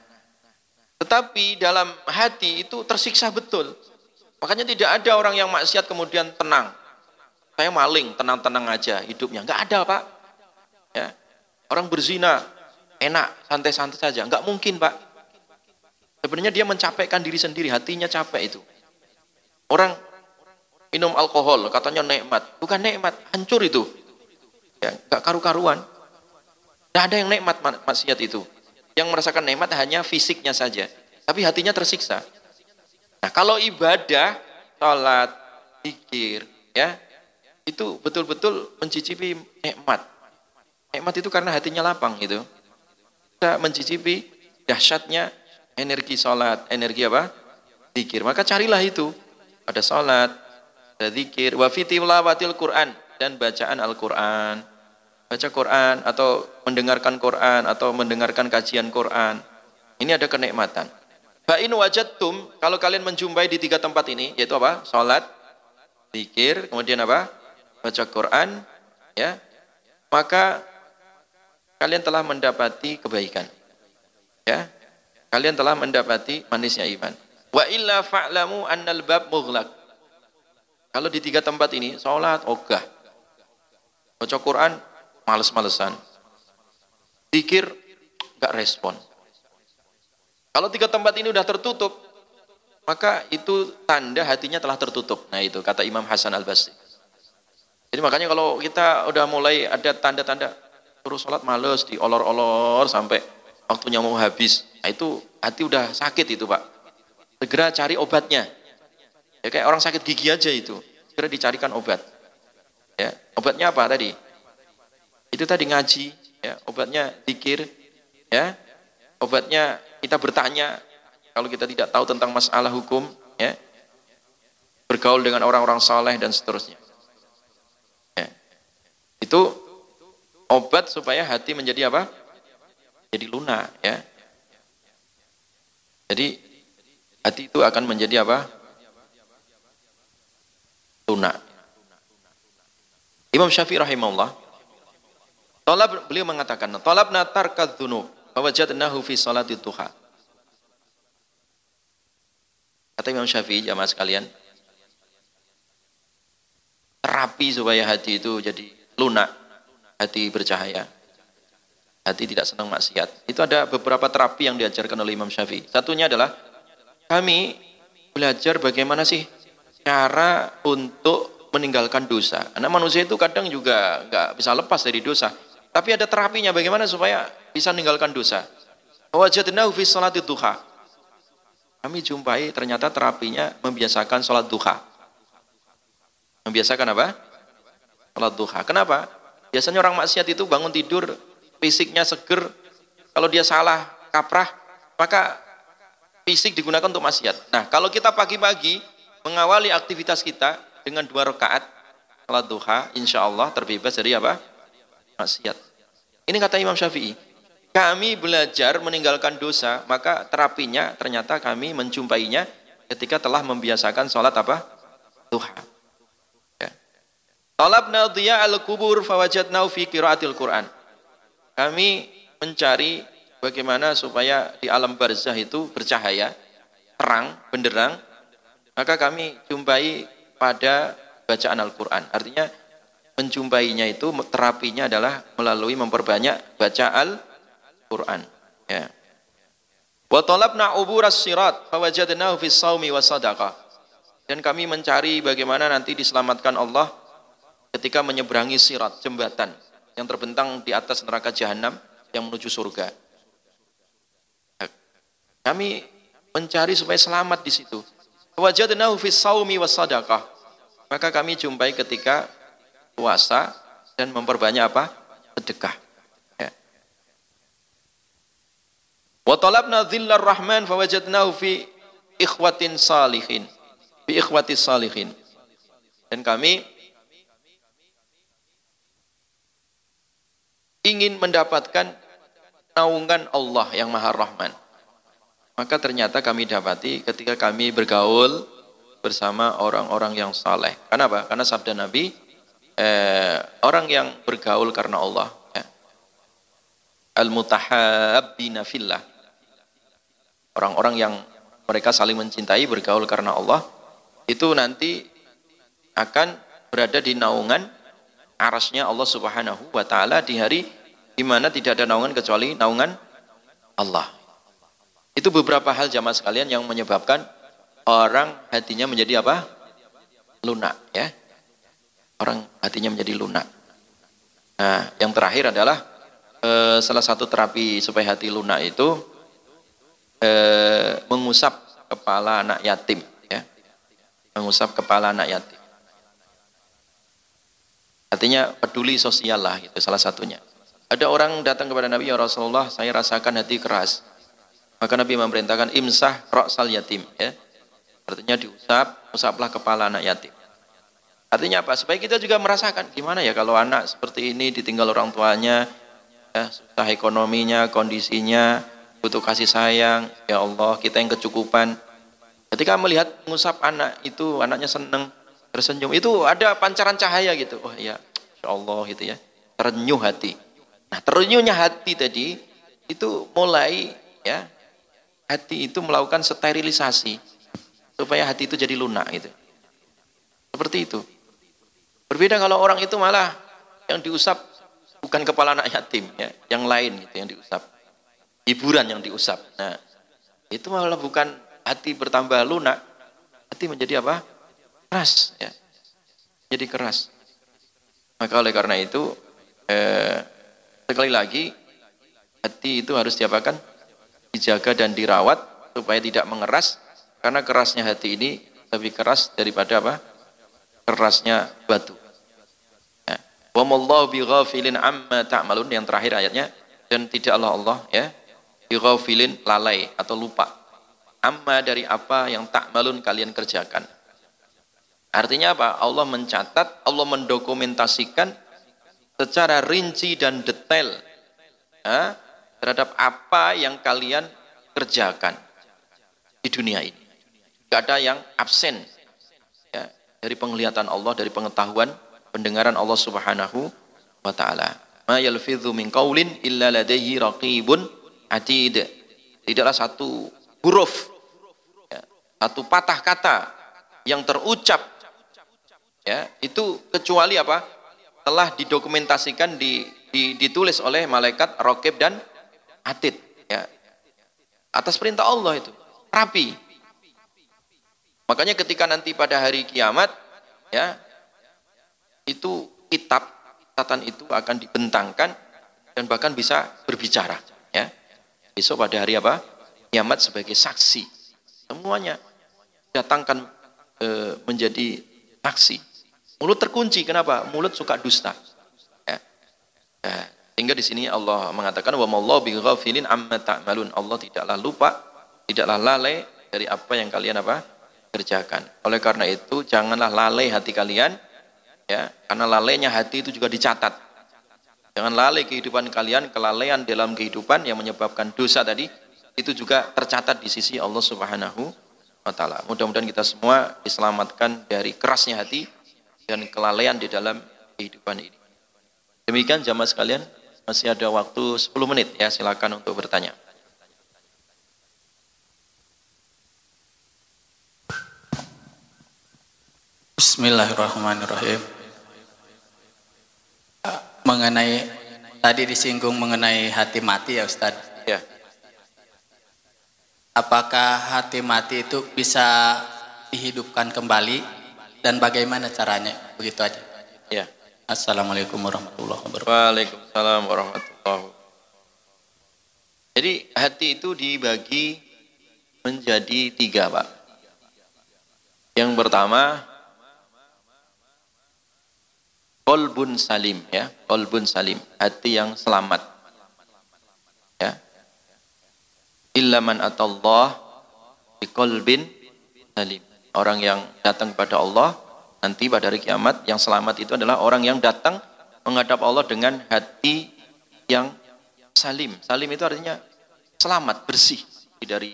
tetapi dalam hati itu tersiksa betul. Makanya tidak ada orang yang maksiat kemudian tenang. Saya maling, tenang-tenang aja hidupnya. Enggak ada, Pak. Ya. Orang berzina, enak, santai-santai saja. Enggak mungkin, Pak. Sebenarnya dia mencapaikan diri sendiri, hatinya capek itu. Orang minum alkohol, katanya nikmat. Bukan nikmat, hancur itu. Ya, gak karu-karuan. Tidak ada yang nikmat maksiat itu. Yang merasakan nikmat hanya fisiknya saja. Tapi hatinya tersiksa. Nah kalau ibadah, sholat, zikir, ya itu betul-betul mencicipi nikmat. Nikmat itu karena hatinya lapang gitu. Kita mencicipi dahsyatnya energi sholat, energi apa? Zikir. Maka carilah itu. Ada sholat, ada zikir, wa fitilawatil Quran dan bacaan Al-Quran baca Quran atau mendengarkan Quran atau mendengarkan kajian Quran. Ini ada kenikmatan. Fa'in wajadtum, kalau kalian menjumpai di tiga tempat ini, yaitu apa? Salat, zikir, kemudian apa? Baca Quran, ya. Maka kalian telah mendapati kebaikan. Ya. Kalian telah mendapati manisnya iman. Wa illa fa'lamu annal bab mughlaq. Kalau di tiga tempat ini, salat ogah. Baca Quran males-malesan. Dikir, gak respon. Kalau tiga tempat ini udah tertutup, maka itu tanda hatinya telah tertutup. Nah itu kata Imam Hasan Al-Basri. Jadi makanya kalau kita udah mulai ada tanda-tanda terus sholat males, diolor-olor sampai waktunya mau habis. Nah itu hati udah sakit itu Pak. Segera cari obatnya. Ya kayak orang sakit gigi aja itu. Segera dicarikan obat. Ya, obatnya apa tadi? Itu tadi ngaji, ya, obatnya dikir, ya. Obatnya kita bertanya kalau kita tidak tahu tentang masalah hukum, ya. Bergaul dengan orang-orang saleh dan seterusnya. Ya. Itu obat supaya hati menjadi apa? Jadi lunak, ya. Jadi hati itu akan menjadi apa? Lunak. Imam Syafi'i rahimahullah Tolab beliau mengatakan, tolab natar kadzunub, wajadnahu fi salati duha. Kata Imam Syafi'i jamaah sekalian, terapi supaya hati itu jadi lunak, hati bercahaya, hati tidak senang maksiat. Itu ada beberapa terapi yang diajarkan oleh Imam Syafi'i. Satunya adalah kami belajar bagaimana sih cara untuk meninggalkan dosa. Karena manusia itu kadang juga nggak bisa lepas dari dosa. Tapi ada terapinya bagaimana supaya bisa meninggalkan dosa. Wajadnahu fi salati duha. Kami jumpai ternyata terapinya membiasakan sholat duha. Membiasakan apa? Sholat duha. Kenapa? Biasanya orang maksiat itu bangun tidur, fisiknya seger. Kalau dia salah, kaprah, maka fisik digunakan untuk maksiat. Nah, kalau kita pagi-pagi mengawali aktivitas kita dengan dua rakaat sholat duha, insya Allah terbebas dari apa? Maksiat. Ini kata Imam Syafi'i. Kami belajar meninggalkan dosa, maka terapinya ternyata kami menjumpainya ketika telah membiasakan sholat apa? Duha. Ya. Talabna al-kubur fawajadnau fi qiraatil Qur'an. Kami mencari bagaimana supaya di alam barzah itu bercahaya, terang, benderang, maka kami jumpai pada bacaan Al-Quran. Artinya menjumpainya itu terapinya adalah melalui memperbanyak baca Al-Qur'an ya. Wa talabna uburas sirat fawajadnahu fis saumi was sadaqah dan kami mencari bagaimana nanti diselamatkan Allah ketika menyeberangi sirat jembatan yang terbentang di atas neraka jahanam yang menuju surga. Kami mencari supaya selamat di situ. Wajadnahu fis saumi was sadaqah maka kami jumpai ketika puasa dan memperbanyak apa? sedekah. Ya. Wa talabna dhillar rahman fawajadnahu fi ikhwatin salihin. Fi ikhwatis salihin. Dan kami ingin mendapatkan naungan Allah yang Maha Rahman. Maka ternyata kami dapati ketika kami bergaul bersama orang-orang yang saleh. Kenapa? Karena sabda Nabi, eh, orang yang bergaul karena Allah ya. al-mutahabbina fillah orang-orang yang mereka saling mencintai bergaul karena Allah itu nanti akan berada di naungan arasnya Allah subhanahu wa ta'ala di hari di mana tidak ada naungan kecuali naungan Allah itu beberapa hal jamaah sekalian yang menyebabkan orang hatinya menjadi apa? lunak ya orang hatinya menjadi lunak. Nah, yang terakhir adalah eh, salah satu terapi supaya hati lunak itu eh, mengusap kepala anak yatim, ya, mengusap kepala anak yatim. Artinya peduli sosial lah, itu salah satunya. Ada orang datang kepada Nabi, ya Rasulullah, saya rasakan hati keras. Maka Nabi memerintahkan imsah roksal yatim. Ya. Artinya diusap, usaplah kepala anak yatim. Artinya apa? Supaya kita juga merasakan gimana ya kalau anak seperti ini ditinggal orang tuanya, ya, susah ekonominya, kondisinya, butuh kasih sayang. Ya Allah, kita yang kecukupan. Ketika melihat mengusap anak itu, anaknya senang, tersenyum, itu ada pancaran cahaya gitu. Oh iya, Insya Allah gitu ya. Terenyuh hati. Nah terenyuhnya hati tadi itu mulai ya hati itu melakukan sterilisasi supaya hati itu jadi lunak gitu. Seperti itu. Berbeda kalau orang itu malah yang diusap bukan kepala anak yatim ya, yang lain gitu yang diusap. Hiburan yang diusap. Nah, itu malah bukan hati bertambah lunak, hati menjadi apa? Keras ya. Jadi keras. Maka oleh karena itu eh, Sekali lagi, hati itu harus diapakan? Dijaga dan dirawat supaya tidak mengeras karena kerasnya hati ini lebih keras daripada apa? Kerasnya batu. Ya. Wa mallahu bighafilin amma ta'malun yang terakhir ayatnya dan tidak Allah Allah ya bighafilin lalai atau lupa amma dari apa yang ta'malun kalian kerjakan. Artinya apa? Allah mencatat, Allah mendokumentasikan secara rinci dan detail ya, terhadap apa yang kalian kerjakan di dunia ini. Tidak ada yang absen ya, dari penglihatan Allah, dari pengetahuan, pendengaran Allah Subhanahu wa taala. Ma yalfidhu min qaulin illa ladayhi raqibun atid. Tidaklah satu huruf ya, satu patah kata yang terucap ya, itu kecuali apa? telah didokumentasikan di, di, ditulis oleh malaikat Rokib dan Atid ya. atas perintah Allah itu rapi makanya ketika nanti pada hari kiamat ya itu kitab catatan itu akan dibentangkan dan bahkan bisa berbicara ya besok pada hari apa kiamat sebagai saksi semuanya datangkan e, menjadi saksi Mulut terkunci, kenapa? Mulut suka dusta. Ya. Ya. Sehingga di sini Allah mengatakan wa mallahu amma ta'malun. Allah tidaklah lupa, tidaklah lalai dari apa yang kalian apa? kerjakan. Oleh karena itu janganlah lalai hati kalian ya, karena lalainya hati itu juga dicatat. Jangan lalai kehidupan kalian, kelalaian dalam kehidupan yang menyebabkan dosa tadi itu juga tercatat di sisi Allah Subhanahu wa taala. Mudah-mudahan kita semua diselamatkan dari kerasnya hati dan kelalaian di dalam kehidupan ini. Demikian jamaah sekalian, masih ada waktu 10 menit ya, silakan untuk bertanya. Bismillahirrahmanirrahim. Mengenai tadi disinggung mengenai hati mati ya Ustaz. Ya. Apakah hati mati itu bisa dihidupkan kembali? Dan bagaimana caranya? Begitu aja. Ya. Assalamualaikum warahmatullahi wabarakatuh. Waalaikumsalam warahmatullahi wabarakatuh. Jadi hati itu dibagi menjadi tiga Pak. Yang pertama kolbun salim ya. Kolbun salim hati yang selamat. Ya. Illaman atallah bi kolbin salim. Orang yang datang kepada Allah nanti pada hari kiamat yang selamat itu adalah orang yang datang menghadap Allah dengan hati yang salim. Salim itu artinya selamat, bersih. Dari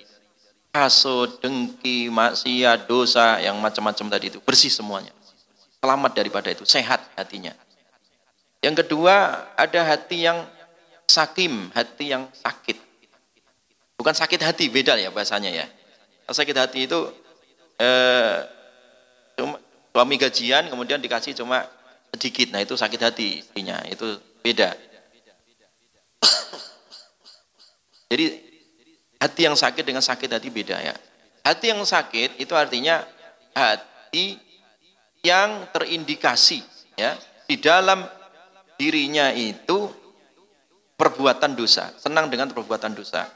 hasut, dengki, maksiat, dosa yang macam-macam tadi itu bersih semuanya. Selamat daripada itu, sehat hatinya. Yang kedua ada hati yang sakim, hati yang sakit. Bukan sakit hati, beda ya bahasanya ya. Sakit hati itu eh, cuma, suami gajian kemudian dikasih cuma sedikit nah itu sakit hati istrinya itu beda *coughs* jadi hati yang sakit dengan sakit hati beda ya hati yang sakit itu artinya hati yang terindikasi ya di dalam dirinya itu perbuatan dosa, senang dengan perbuatan dosa.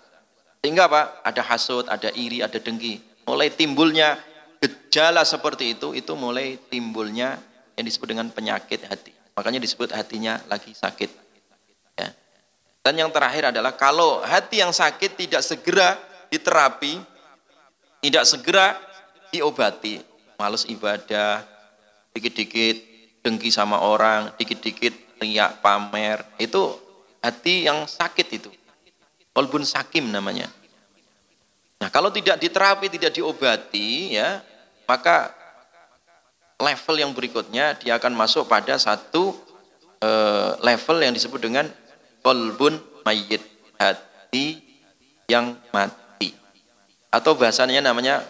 Sehingga apa? Ada hasut, ada iri, ada dengki. Mulai timbulnya gejala seperti itu, itu mulai timbulnya yang disebut dengan penyakit hati. Makanya disebut hatinya lagi sakit. Ya. Dan yang terakhir adalah kalau hati yang sakit tidak segera diterapi, tidak segera diobati, males ibadah, dikit-dikit dengki sama orang, dikit-dikit riak pamer, itu hati yang sakit itu. Kolbun sakim namanya. Nah, kalau tidak diterapi, tidak diobati, ya, maka level yang berikutnya dia akan masuk pada satu uh, level yang disebut dengan kolbun mayit, hati yang mati atau bahasanya namanya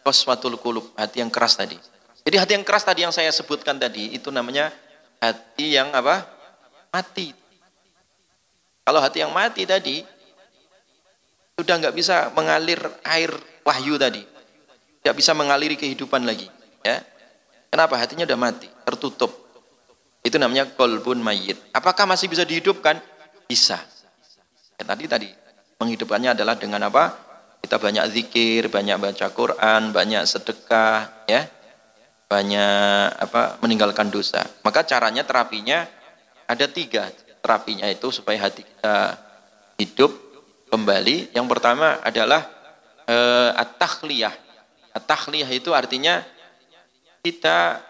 koswatul kulub, hati yang keras tadi. Jadi hati yang keras tadi yang saya sebutkan tadi itu namanya hati yang apa? Mati. Kalau hati yang mati tadi sudah nggak bisa mengalir air wahyu tadi, nggak bisa mengaliri kehidupan lagi. Ya, kenapa hatinya udah mati, tertutup. Itu namanya kolbun mayit. Apakah masih bisa dihidupkan? Bisa. Ya, tadi tadi menghidupkannya adalah dengan apa? Kita banyak zikir, banyak baca Quran, banyak sedekah, ya, banyak apa meninggalkan dosa. Maka caranya terapinya ada tiga terapinya itu supaya hati kita hidup kembali. Yang pertama adalah uh, at-takhliyah. At-takhliyah itu artinya kita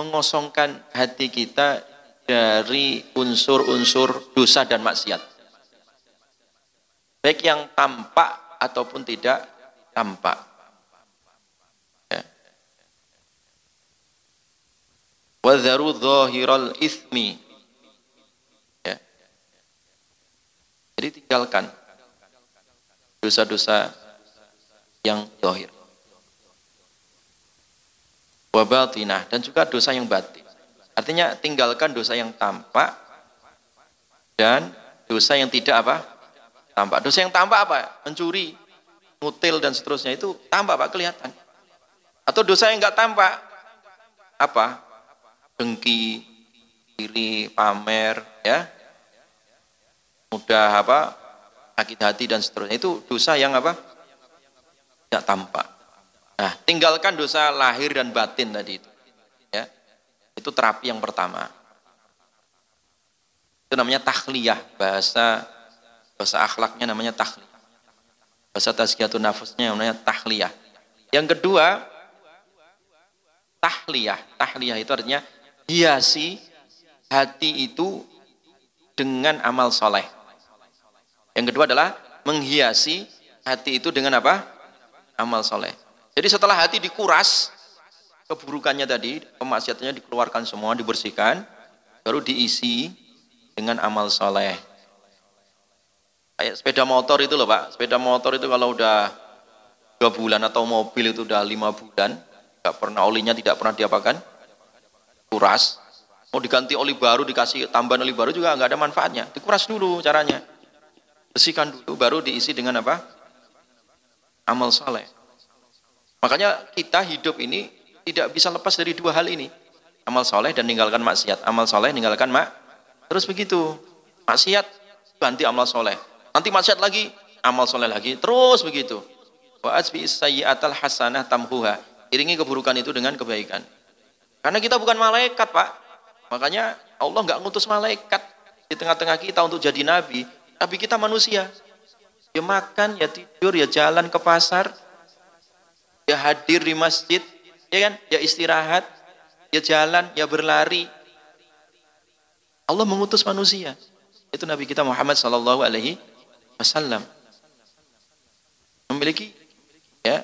mengosongkan hati kita dari unsur-unsur dosa dan maksiat. Baik yang tampak ataupun tidak tampak. Wadharu zahiral ismi. Ya. Jadi tinggalkan dosa-dosa yang zahir. Wabatinah dan juga dosa yang batin. Artinya tinggalkan dosa yang tampak dan dosa yang tidak apa? Tampak. Dosa yang tampak apa? Mencuri, mutil dan seterusnya itu tampak Pak kelihatan. Atau dosa yang enggak tampak apa? Dengki, iri, pamer, ya. Mudah apa? Sakit hati dan seterusnya. Itu dosa yang apa? Tidak tampak. Nah, tinggalkan dosa lahir dan batin tadi itu. Ya. Itu terapi yang pertama. Itu namanya tahliyah, bahasa Bahasa akhlaknya namanya tahliyah. Bahasa tazkiyatun nafasnya namanya tahliyah. Yang kedua, tahliyah. Tahliyah itu artinya hiasi hati itu dengan amal soleh. Yang kedua adalah menghiasi hati itu dengan apa? Amal soleh. Jadi setelah hati dikuras, keburukannya tadi, kemaksiatannya dikeluarkan semua, dibersihkan, baru diisi dengan amal soleh. Kayak sepeda motor itu loh Pak, sepeda motor itu kalau udah dua bulan atau mobil itu udah lima bulan, nggak pernah olinya tidak pernah diapakan, kuras, mau diganti oli baru dikasih tambahan oli baru juga nggak ada manfaatnya, dikuras dulu caranya, bersihkan dulu, baru diisi dengan apa? Amal saleh. Makanya kita hidup ini tidak bisa lepas dari dua hal ini, amal soleh dan meninggalkan maksiat, amal soleh meninggalkan mak, terus begitu, maksiat ganti amal soleh, Nanti maksiat lagi, amal soleh lagi, terus begitu. Wa asbi sayyi'atal hasanah tamhuha. Iringi keburukan itu dengan kebaikan. Karena kita bukan malaikat, Pak. Makanya Allah nggak ngutus malaikat di tengah-tengah kita untuk jadi nabi. Nabi kita manusia. Ya makan, ya tidur, ya jalan ke pasar, ya hadir di masjid, ya kan? Ya istirahat, ya jalan, ya berlari. Allah mengutus manusia. Itu Nabi kita Muhammad sallallahu alaihi wasallam memiliki ya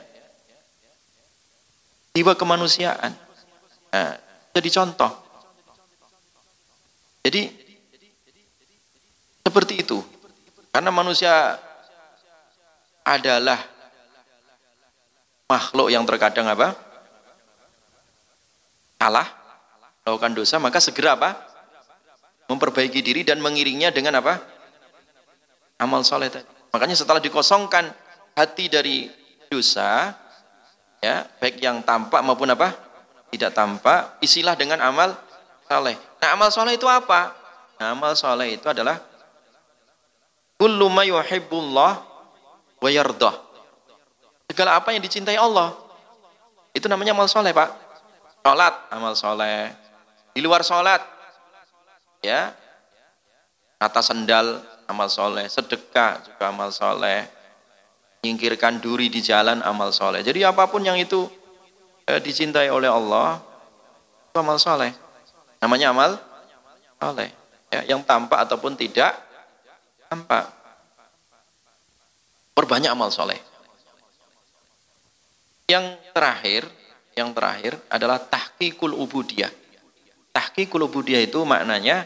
tiba kemanusiaan. Nah, jadi contoh. Jadi seperti itu. Karena manusia adalah makhluk yang terkadang apa? Salah, melakukan dosa, maka segera apa? Memperbaiki diri dan mengiringnya dengan apa? amal soleh. Makanya setelah dikosongkan hati dari dosa, ya baik yang tampak maupun apa tidak tampak, isilah dengan amal soleh. Nah amal soleh itu apa? Nah, amal soleh itu adalah kullu ma yuhibbullah wa yardah. Segala apa yang dicintai Allah. Itu namanya amal soleh, Pak. Salat, amal soleh. Di luar salat, ya, kata sendal, amal soleh. Sedekah juga amal soleh. Nyingkirkan duri di jalan, amal soleh. Jadi apa pun yang itu eh, dicintai oleh Allah, itu amal soleh. Namanya amal soleh. Ya, yang tampak ataupun tidak tampak. Perbanyak amal soleh. Yang terakhir, yang terakhir adalah tahqiqul ubudiyah. Tahqiqul ubudiyah itu maknanya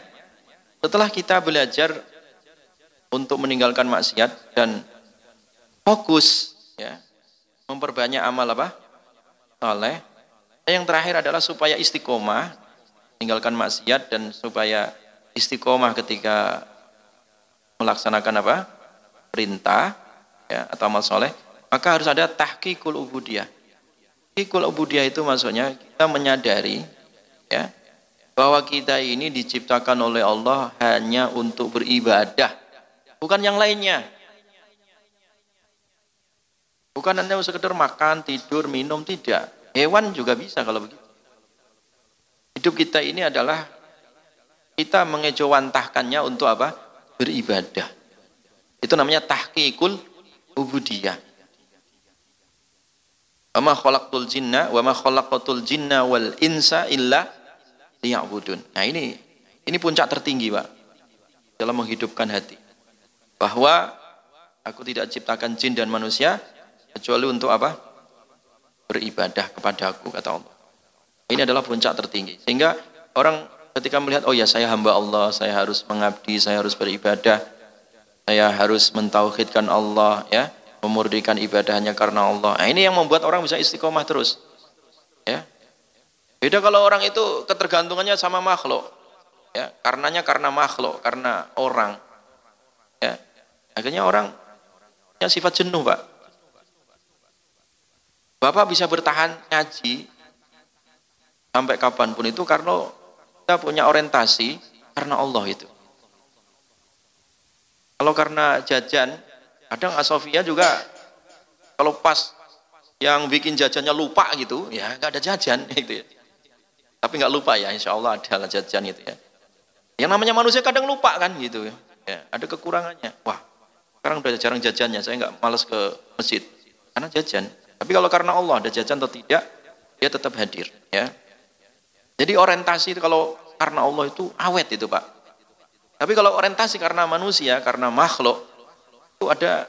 setelah kita belajar untuk meninggalkan maksiat dan fokus ya memperbanyak amal apa? Soleh. Yang terakhir adalah supaya istiqomah meninggalkan maksiat dan supaya istiqomah ketika melaksanakan apa? perintah ya atau amal soleh maka harus ada tahqiqul ubudiyah. Tahqiqul ubudiyah itu maksudnya kita menyadari ya bahwa kita ini diciptakan oleh Allah hanya untuk beribadah, bukan yang lainnya. Bukan hanya sekedar makan, tidur, minum, tidak. Hewan juga bisa kalau begitu. Hidup kita ini adalah kita mengejawantahkannya untuk apa? Beribadah. Itu namanya tahqiqul ubudiyah. Wa ma khalaqtul jinna wa ma khalaqatul jinna wal insa illa liya'budun. Nah, ini ini puncak tertinggi, Pak. Dalam menghidupkan hati. Bahwa aku tidak ciptakan jin dan manusia kecuali untuk apa? Beribadah kepada aku kata Allah. Ini adalah puncak tertinggi. Sehingga orang ketika melihat oh ya saya hamba Allah, saya harus mengabdi, saya harus beribadah, saya harus mentauhidkan Allah ya memurdikan ibadahnya karena Allah. Nah, ini yang membuat orang bisa istiqomah terus. Ya. Beda kalau orang itu ketergantungannya sama makhluk. Ya, karenanya karena makhluk, karena orang. Ya. Akhirnya orang punya sifat jenuh, Pak. Bapak bisa bertahan ngaji sampai kapan pun itu karena kita punya orientasi karena Allah itu. Kalau karena jajan, Kadang Asofia juga kalau pas yang bikin jajannya lupa gitu, ya nggak ada jajan *laughs* gitu ya. Tapi nggak lupa ya, insya Allah ada jajan gitu ya. Yang namanya manusia kadang lupa kan gitu ya. ya ada kekurangannya. Wah, sekarang udah jarang jajannya, saya nggak males ke masjid karena jajan. Tapi kalau karena Allah ada jajan atau tidak, dia tetap hadir ya. Jadi orientasi itu kalau karena Allah itu awet itu Pak. Tapi kalau orientasi karena manusia, karena makhluk, itu ada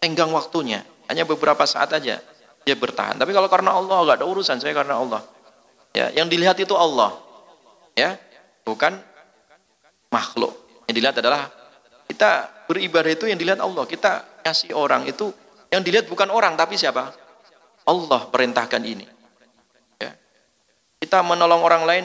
tenggang waktunya. Hanya beberapa saat aja dia bertahan. Tapi kalau karena Allah nggak ada urusan saya karena Allah. Ya, yang dilihat itu Allah. Ya, bukan makhluk. Yang dilihat adalah kita beribadah itu yang dilihat Allah. Kita kasih orang itu yang dilihat bukan orang tapi siapa? Allah perintahkan ini. Ya. Kita menolong orang lain,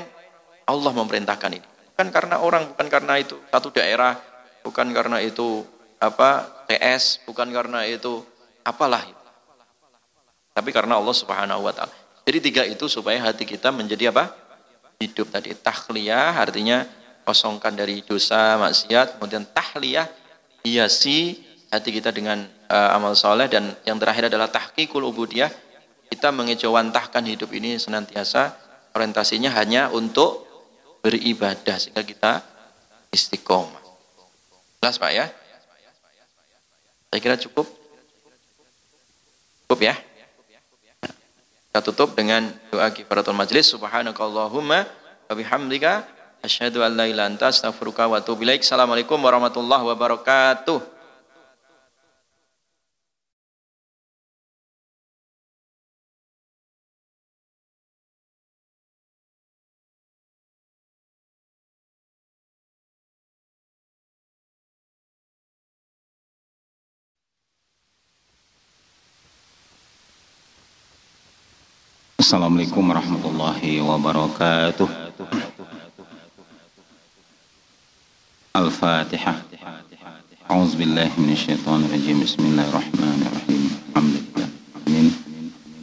Allah memerintahkan ini. Bukan karena orang, bukan karena itu satu daerah, bukan karena itu apa TS bukan karena itu apalah itu. Tapi karena Allah Subhanahu wa taala. Jadi tiga itu supaya hati kita menjadi apa? Hidup tadi. Tahliyah artinya kosongkan dari dosa, maksiat, kemudian tahliyah hiasi hati kita dengan uh, amal soleh dan yang terakhir adalah tahqiqul ubudiyah kita mengejawantahkan hidup ini senantiasa orientasinya hanya untuk beribadah sehingga kita istiqomah. Jelas Pak ya? Saya kira cukup. Cukup ya. Kita tutup dengan doa kifaratul majlis. Subhanakallahumma wa bihamdika asyhadu an la ilaha anta astaghfiruka. Assalamualaikum warahmatullahi wabarakatuh. Assalamualaikum warahmatullahi wabarakatuh. Al-Fatihah. A'udzu billahi minasyaitonir rajim. Bismillahirrahmanirrahim. Alhamdulillah. Amin.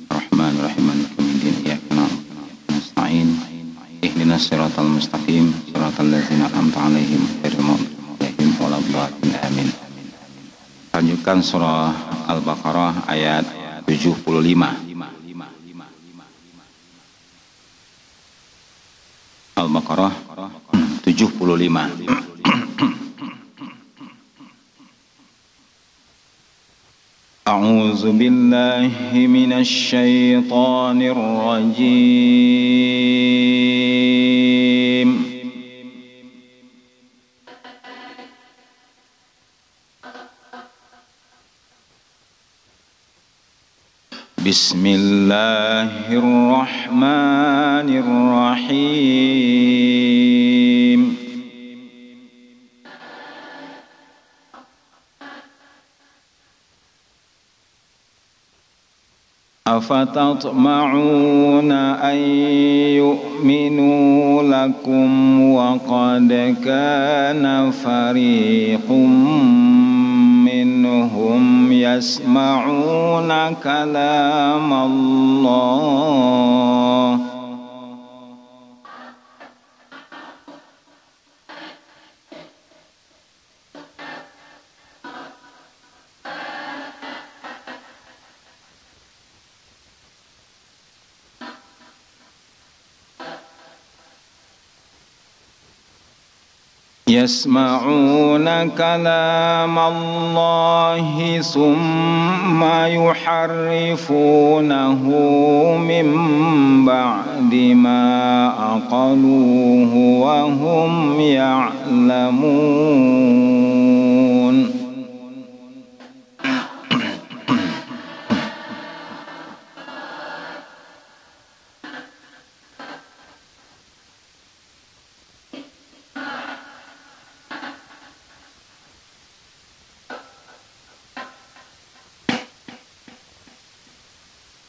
Rahman Rahim. Maliki yaumiddin. Iyyaka nasta'in. Ihdinas siratal mustaqim. Siratal ladzina an'amta 'alaihim ghairil maghdubi 'alaihim. Amin. Lanjutkan surah Al-Baqarah ayat 75. Al-Baqarah 75 أعوذ بالله من الشيطان الرجيم بسم الله الرحمن الرحيم. أفتطمعون أن يؤمنوا لكم وقد كان فريق منهم يسمعون كلام الله. يسمعون كلام الله ثم يحرفونه من بعد ما أقلوه وهم يعلمون.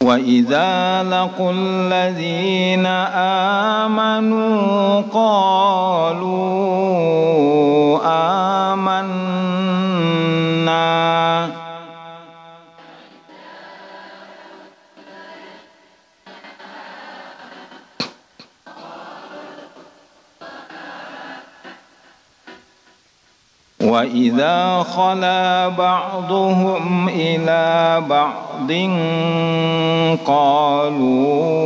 وإذا لقوا الذين آمنوا قالوا آمنا وإذا خلا بعضهم إلى بعض قالوا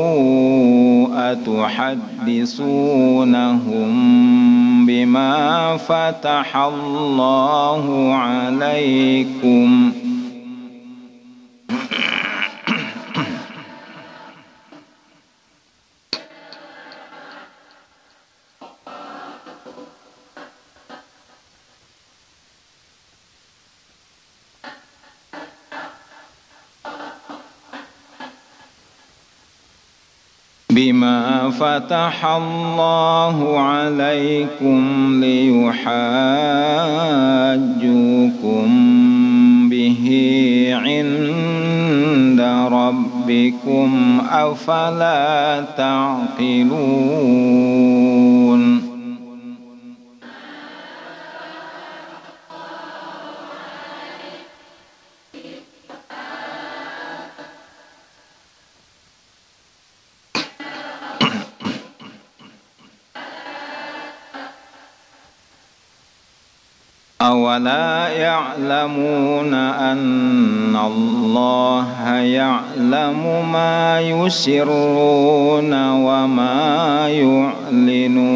أتحدثونهم بما فتح الله عليكم بما فتح الله عليكم ليحاجوكم به عند ربكم أفلا تعقلون أولا يعلمون أن الله يعلم ما يسرون وما يعلنون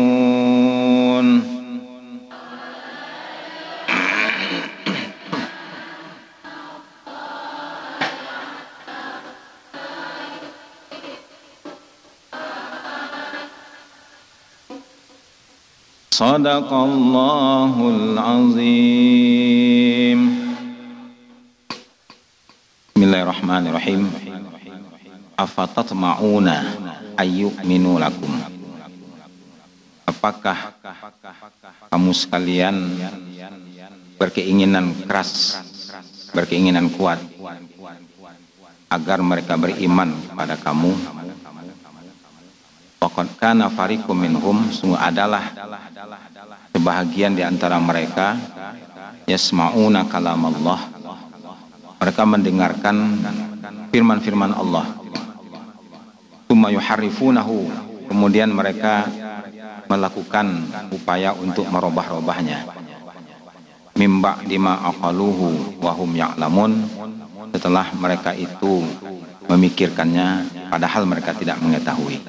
صدق الله العظيم بسم الله الرحمن الرحيم أفتطمعون أن يؤمنوا لكم Apakah kamu sekalian berkeinginan keras, berkeinginan kuat agar mereka beriman kepada kamu Pokok kana fariqum minhum sungguh adalah sebahagian di antara mereka yasma'una kalam Allah mereka mendengarkan firman-firman Allah. Tuma yuharrifunahu kemudian mereka melakukan upaya untuk merubah-rubahnya. Mimba dima aqaluhu wahum ya'lamun setelah mereka itu memikirkannya padahal mereka tidak mengetahui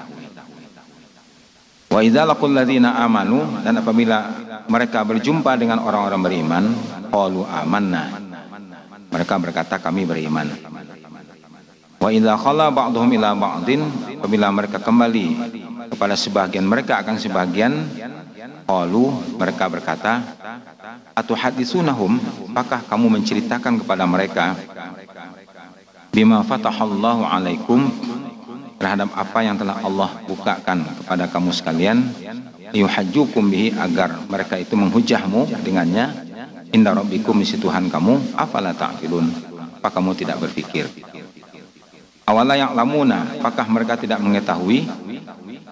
wa idza ladzina amanu dan apabila mereka berjumpa dengan orang-orang beriman qalu amanna. Mereka berkata kami beriman. Wa idza khala ba'dhum ila ba'din apabila mereka kembali kepada sebagian mereka akan sebagian qalu mereka berkata atau hadisunahum apakah kamu menceritakan kepada mereka bima fatahallahu alaikum terhadap apa yang telah Allah bukakan kepada kamu sekalian yuhajjukum bihi agar mereka itu menghujahmu dengannya inda rabbikum isi Tuhan kamu afala ta'qilun apa kamu tidak berpikir awala ya'lamuna apakah mereka tidak mengetahui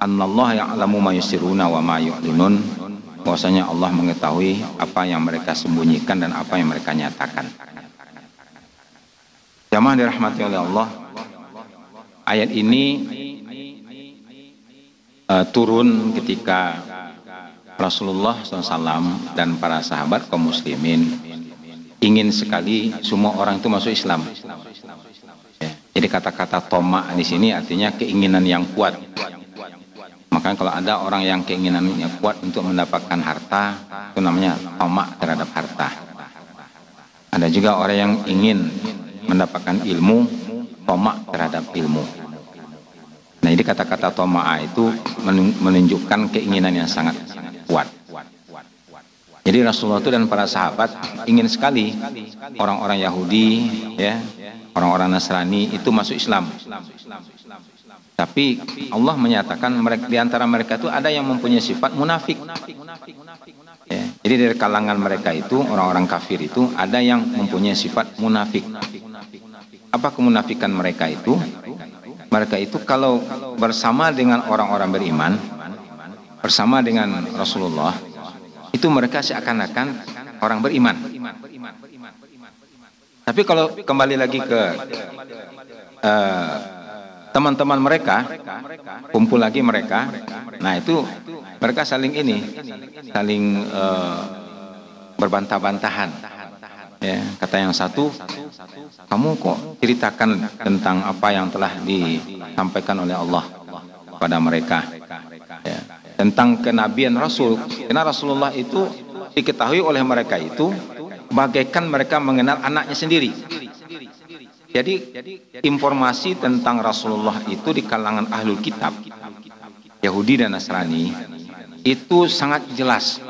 annallaha ya'lamu ma yusiruna wa ma yu'linun bahwasanya Allah mengetahui apa yang mereka sembunyikan dan apa yang mereka nyatakan. Jamaah dirahmati oleh Allah. Ayat ini uh, turun ketika Rasulullah SAW dan para sahabat kaum muslimin ingin sekali semua orang itu masuk Islam. Ya, jadi kata-kata toma di sini artinya keinginan yang kuat maka kalau ada orang yang keinginannya kuat untuk mendapatkan harta, itu namanya tomak terhadap harta. Ada juga orang yang ingin mendapatkan ilmu, tomak terhadap ilmu. Nah, ini kata-kata toma'a itu menunjukkan keinginan yang sangat kuat. Jadi Rasulullah itu dan para sahabat ingin sekali orang-orang Yahudi, ya, orang-orang Nasrani itu masuk Islam. Tapi Allah menyatakan mereka di antara mereka itu ada yang mempunyai sifat munafik. Ya, jadi dari kalangan mereka itu orang-orang kafir itu ada yang mempunyai sifat munafik. Apa kemunafikan mereka itu? Mereka itu kalau bersama dengan orang-orang beriman, bersama dengan Rasulullah, itu mereka seakan-akan orang beriman. Tapi kalau kembali lagi ke uh, teman-teman mereka kumpul lagi mereka nah itu mereka saling ini saling uh, berbantah-bantahan ya kata yang satu kamu kok ceritakan tentang apa yang telah disampaikan oleh Allah kepada mereka ya. tentang kenabian Rasul karena Rasulullah itu diketahui oleh mereka itu bagaikan mereka mengenal anaknya sendiri jadi informasi tentang Rasulullah itu di kalangan ahlul kitab Yahudi dan Nasrani itu sangat jelas.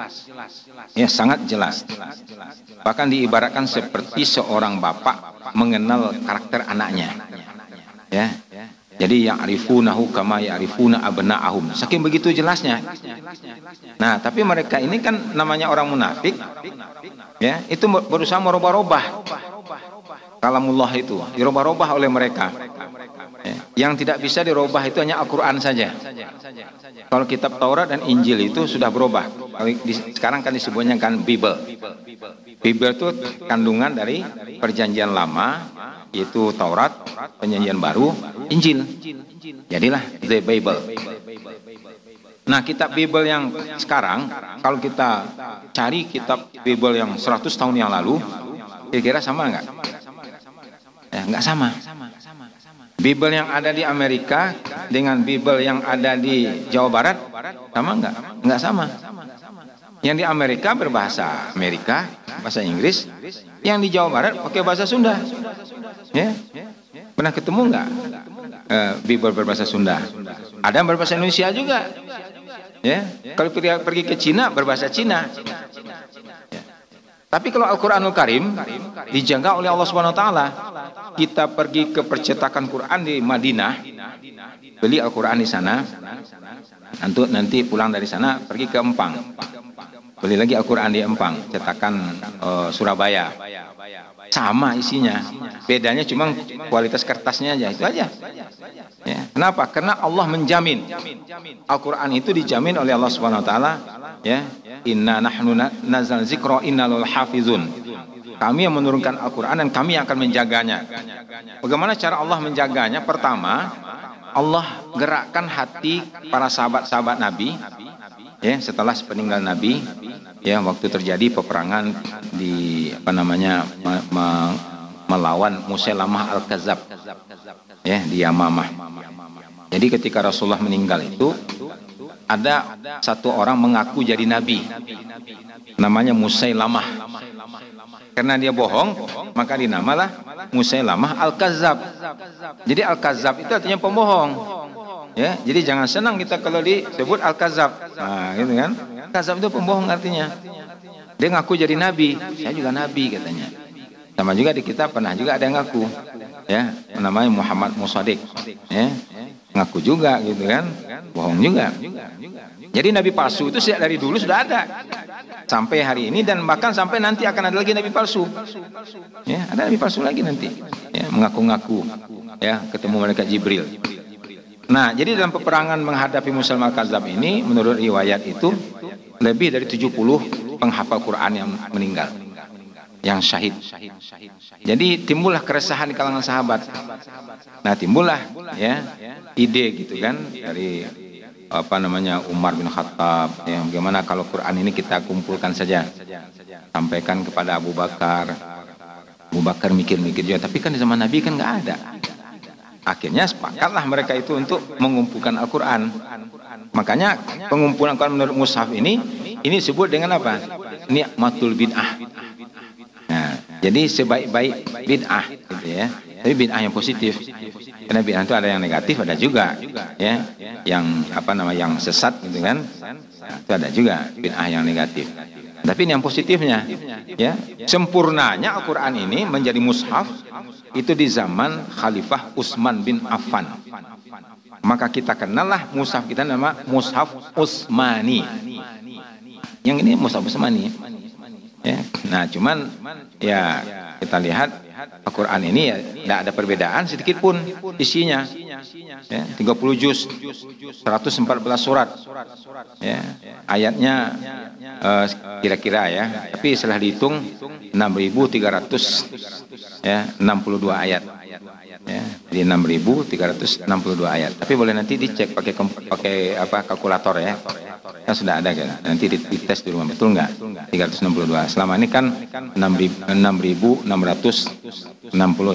Ya, sangat jelas. Bahkan diibaratkan seperti seorang bapak mengenal karakter anaknya. Ya. Jadi yang arifunahu kama ya'rifuna abna'ahum. Saking begitu jelasnya. Nah, tapi mereka ini kan namanya orang munafik. Ya, itu berusaha merubah-rubah kalamullah itu dirubah-rubah oleh mereka. Yang tidak bisa dirubah itu hanya Al-Quran saja. Kalau kitab Taurat dan Injil itu sudah berubah. Sekarang kan disebutnya kan Bible. Bible itu kandungan dari perjanjian lama yaitu Taurat perjanjian baru Injil. Jadilah the Bible. Nah kitab Bible yang sekarang kalau kita cari kitab Bible yang 100 tahun yang lalu kira-kira sama nggak? Ya, nggak sama. Bible yang ada di Amerika dengan Bible yang ada di Jawa Barat sama nggak? Nggak sama. Yang di Amerika berbahasa Amerika, bahasa Inggris. Yang di Jawa Barat pakai bahasa Sunda. Ya, pernah ketemu nggak? Uh, Bible berbahasa Sunda. Ada yang berbahasa Indonesia juga. Ya, kalau pergi ke Cina berbahasa Cina. Tapi kalau Al-Quranul Karim dijaga oleh Allah Subhanahu Wa Taala, kita pergi ke percetakan Quran di Madinah, beli Al-Quran di sana, nanti nanti pulang dari sana pergi ke Empang, beli lagi Al-Quran di Empang, cetakan uh, Surabaya, sama isinya, bedanya cuma kualitas kertasnya aja itu aja. Ya. Kenapa? Karena Allah menjamin Al-Quran itu dijamin oleh Allah Subhanahu Wa Taala, ya Inna nahnu nazal zikra inna lul hafizun. Kami yang menurunkan Al-Quran dan kami yang akan menjaganya. Bagaimana cara Allah menjaganya? Pertama, Allah gerakkan hati para sahabat-sahabat Nabi ya setelah sepeninggal Nabi ya waktu terjadi peperangan di apa namanya me, me, melawan Musailamah al-Kadzab ya di Yamamah. Jadi ketika Rasulullah meninggal itu ada satu orang mengaku jadi nabi. Namanya Musailamah. Karena dia bohong maka dinamalah Musailamah Al-Kazab jadi Al-Kazab itu artinya pembohong. Ya jadi jangan senang kita kalau disebut Al-Kazab nah gitu kan? Kazab itu pembohong artinya. Dia ngaku jadi nabi. Saya juga nabi katanya. Sama juga di kita pernah juga ada yang ngaku ya namanya Muhammad Musadik ya. Ngaku juga gitu kan bohong juga. Jadi nabi palsu itu sejak dari dulu sudah ada. Sampai hari ini dan bahkan sampai nanti akan ada lagi nabi palsu. Ya ada nabi palsu lagi nanti. Ya mengaku-ngaku ya ketemu malaikat Jibril. Nah jadi dalam peperangan menghadapi Musa al-Kazab ini menurut riwayat itu lebih dari 70 penghafal Quran yang meninggal yang syahid. Jadi timbullah keresahan di kalangan sahabat. Nah, timbullah ya ide gitu kan dari apa namanya Umar bin Khattab ya bagaimana kalau Quran ini kita kumpulkan saja. Sampaikan kepada Abu Bakar. Abu Bakar mikir-mikir juga tapi kan di zaman Nabi kan nggak ada. Akhirnya sepakatlah mereka itu untuk mengumpulkan Al-Quran. Makanya pengumpulan Al-Quran menurut Mushaf ini ini disebut dengan apa? Nikmatul bid'ah jadi sebaik-baik bid'ah gitu ya. Tapi bid'ah yang positif. Karena bid'ah itu ada yang negatif ada juga ya. Yang apa nama yang sesat gitu kan. Itu ada juga bid'ah yang negatif. Tapi ini yang positifnya ya. Sempurnanya Al-Qur'an ini menjadi mushaf itu di zaman Khalifah Utsman bin Affan. Maka kita kenallah mushaf kita nama mushaf Utsmani. Yang ini mushaf Utsmani ya. Nah cuman ya kita lihat Al-Quran ini ya tidak ada perbedaan sedikit pun isinya. Ya, 30 juz 114 surat. Ya, ayatnya kira-kira uh, ya. Tapi setelah dihitung 6300 ya 62 ayat ya jadi 6362 ayat. Tapi boleh nanti dicek pakai pakai apa kalkulator ya. Kan sudah ada kan. Nanti dites di rumah. Betul nggak? 362 selama ini kan 6660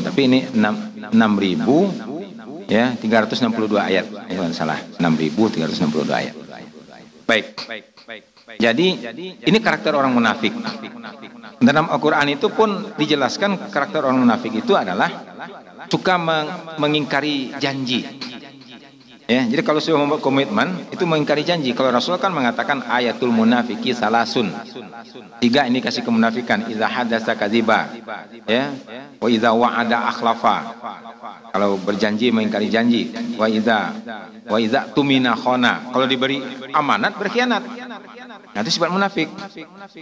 tapi ini 6000 ya 362 ayat. Bukan salah. 6362 ayat. Baik jadi ini karakter orang munafik dalam Al-Quran itu pun dijelaskan karakter orang munafik itu adalah suka mengingkari janji Ya, jadi kalau sudah membuat komitmen itu mengingkari janji. Kalau Rasul kan mengatakan ayatul munafiki salasun. Tiga ini kasih kemunafikan. Iza hadasa kadziba. Ya. Wa iza wa'ada akhlafa. Kalau berjanji mengingkari janji. Wa iza wa iza tumina khona. Kalau diberi amanat berkhianat. Nah, itu sifat munafik.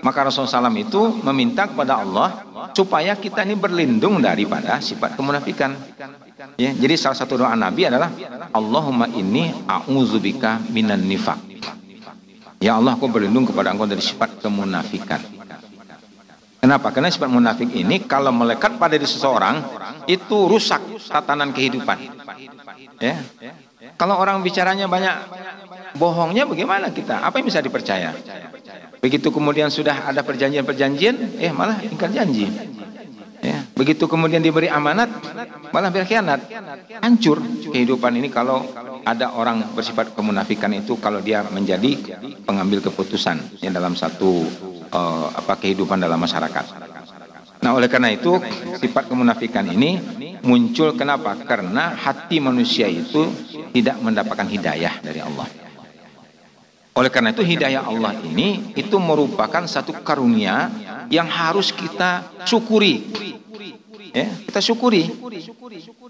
Maka Rasulullah SAW itu meminta kepada Allah supaya kita ini berlindung daripada sifat kemunafikan. Ya, jadi salah satu doa Nabi adalah Allahumma inni a'udzubika minan nifak. Ya Allah, aku berlindung kepada Engkau dari sifat kemunafikan. Kenapa? Karena sifat munafik ini kalau melekat pada diri seseorang itu rusak tatanan kehidupan. Ya. Kalau orang bicaranya banyak bohongnya bagaimana kita? Apa yang bisa dipercaya? Begitu kemudian sudah ada perjanjian-perjanjian, eh malah ingkar janji. Ya, begitu kemudian diberi amanat, malah berkhianat. Hancur kehidupan ini kalau ada orang bersifat kemunafikan itu kalau dia menjadi pengambil keputusan ya, dalam satu uh, apa kehidupan dalam masyarakat. Nah, oleh karena itu sifat kemunafikan ini muncul kenapa? Karena hati manusia itu tidak mendapatkan hidayah dari Allah. Oleh karena itu hidayah Allah ini itu merupakan satu karunia yang harus kita syukuri. Ya, kita syukuri.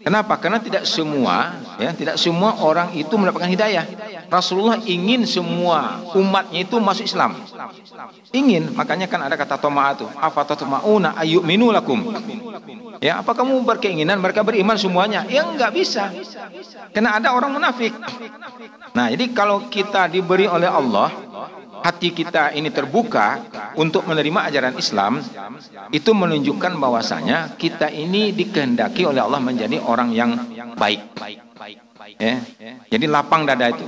Kenapa? Karena tidak semua ya, tidak semua orang itu mendapatkan hidayah. Rasulullah ingin semua umatnya itu masuk Islam. Ingin, makanya kan ada kata toma'a itu, afatatma'una ayyuminu lakum. Ya, apa kamu berkeinginan mereka beriman semuanya? Ya enggak bisa. Karena ada orang munafik. Nah, jadi kalau kita diberi oleh Allah hati kita ini terbuka untuk menerima ajaran Islam, itu menunjukkan bahwasanya kita ini dikehendaki oleh Allah menjadi orang yang baik. Ya. Jadi lapang dada itu.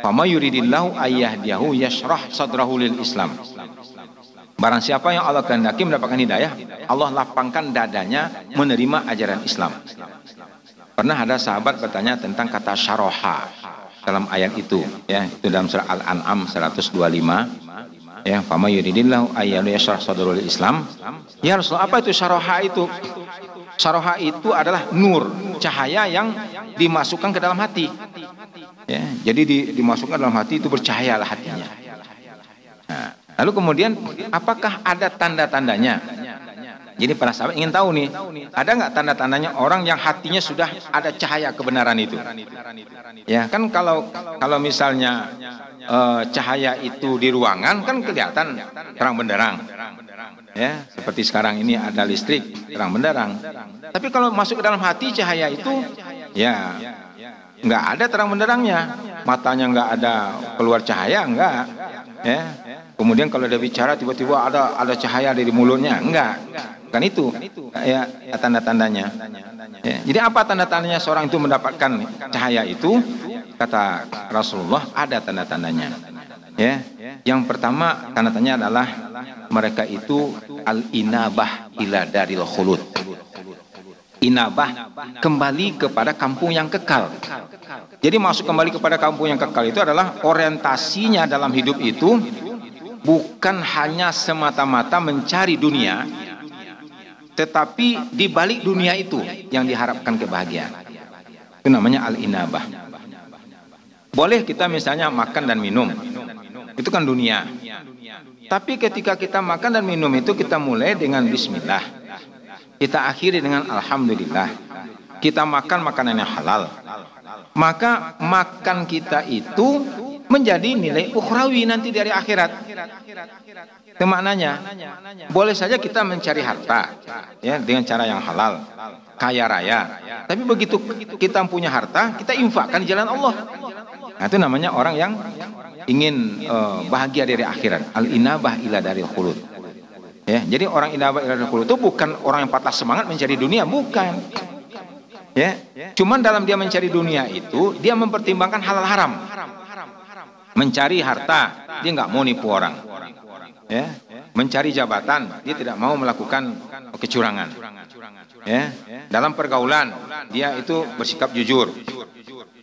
Fama yuridillahu ayyahdiyahu yashrah sadrahu lil Islam. Barang siapa yang Allah kehendaki mendapatkan hidayah, Allah lapangkan dadanya menerima ajaran Islam. Pernah ada sahabat bertanya tentang kata syaroha dalam ayat itu, ya. Itu dalam surah Al-An'am 125 ya fama yuridillahu ayyadu yashrah sadrul Islam. Ya Rasul apa itu syaroha itu? Syaroha itu adalah nur cahaya yang dimasukkan ke dalam hati. Ya jadi di, dimasukkan dalam hati itu bercahayalah hatinya. Nah, lalu kemudian apakah ada tanda-tandanya jadi para sahabat ingin tahu nih ada nggak tanda-tandanya orang yang hatinya sudah ada cahaya kebenaran itu ya kan kalau kalau misalnya uh, cahaya itu di ruangan kan kelihatan terang benderang. Ya, seperti sekarang ini ada listrik terang benderang. Tapi kalau masuk ke dalam hati cahaya itu ya nggak ada terang benderangnya. Matanya nggak ada keluar cahaya nggak. Ya. Kemudian kalau dia bicara tiba-tiba ada ada cahaya dari mulutnya, enggak. Kan itu ya tanda-tandanya. Ya. Jadi apa tanda-tandanya seorang itu mendapatkan cahaya itu? kata Rasulullah ada tanda-tandanya. Ya. Yang pertama tanda-tandanya adalah mereka itu al-inabah ila daril khulud. Inabah kembali kepada kampung yang kekal. Jadi masuk kembali kepada kampung yang kekal itu adalah orientasinya dalam hidup itu bukan hanya semata-mata mencari dunia, tetapi di balik dunia itu yang diharapkan kebahagiaan. Itu namanya al-inabah. Boleh kita misalnya makan dan minum. Itu kan dunia. Tapi ketika kita makan dan minum itu kita mulai dengan bismillah. Kita akhiri dengan alhamdulillah. Kita makan makanan yang halal. Maka makan kita itu menjadi nilai ukhrawi nanti dari akhirat. Itu. Boleh saja kita mencari harta ya dengan cara yang halal, kaya raya. Tapi begitu kita punya harta, kita infakkan di jalan Allah. Nah, itu namanya orang yang ingin uh, bahagia dari akhirat. Al inabah ila dari khulud. Ya, jadi orang inabah ila itu bukan orang yang patah semangat mencari dunia, bukan. Ya, cuman dalam dia mencari dunia itu dia mempertimbangkan halal haram. Mencari harta, dia nggak mau nipu orang. Ya, mencari jabatan, dia tidak mau melakukan kecurangan. Ya, dalam pergaulan dia itu bersikap jujur.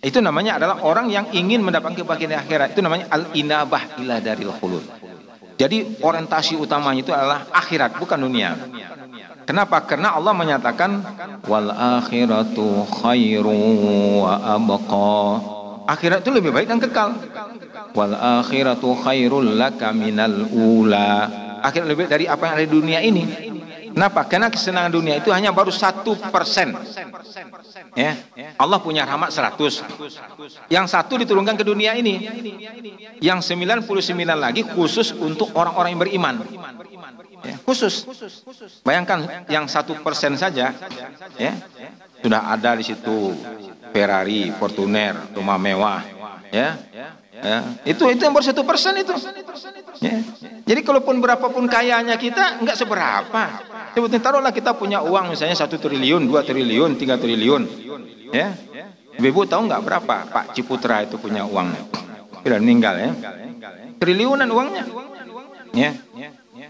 Itu namanya adalah orang yang ingin mendapatkan kebahagiaan akhirat. Itu namanya al-inabah ila daril khulud. Jadi orientasi utamanya itu adalah akhirat, bukan dunia. Kenapa? Karena Allah menyatakan wal akhiratu khairu wa abqa. Akhirat itu lebih baik dan kekal. Wal akhiratu khairul laka minal ula. Akhirat lebih dari apa yang ada di dunia ini. Kenapa? Karena kesenangan dunia itu hanya baru satu persen. Ya, Allah punya rahmat seratus. Yang satu diturunkan ke dunia ini. Yang sembilan puluh sembilan lagi khusus untuk orang-orang yang beriman. Ya, khusus. Bayangkan yang satu persen saja, ya, sudah ada di situ Ferrari, Fortuner, rumah mewah, ya, ya. itu itu yang baru satu persen itu. Ya. Jadi kalaupun berapapun kayanya kita nggak seberapa. Sebetulnya taruhlah kita punya uang misalnya satu triliun, dua triliun, tiga triliun, ya. Ibu tahu nggak berapa Pak Ciputra itu punya uang? Sudah meninggal ya. Triliunan uangnya. Ya.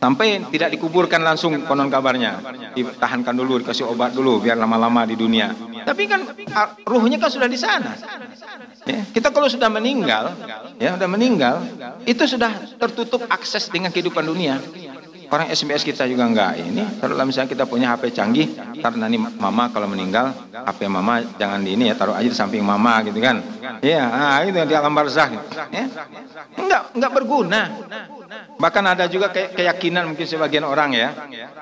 Sampai tidak dikuburkan langsung konon kabarnya. Ditahankan dulu, dikasih obat dulu biar lama-lama di dunia. Tapi kan ruhnya kan sudah di sana. Ya, kita kalau sudah meninggal, ya sudah meninggal, itu sudah tertutup akses dengan kehidupan dunia. Orang SMS kita juga enggak ini. Kalau misalnya kita punya HP canggih, karena nanti mama kalau meninggal, HP mama jangan di ini ya, taruh aja di samping mama gitu kan. Iya, ah, itu di alam barzah. Ya. Enggak, enggak berguna. Bahkan ada juga ke keyakinan mungkin sebagian orang ya,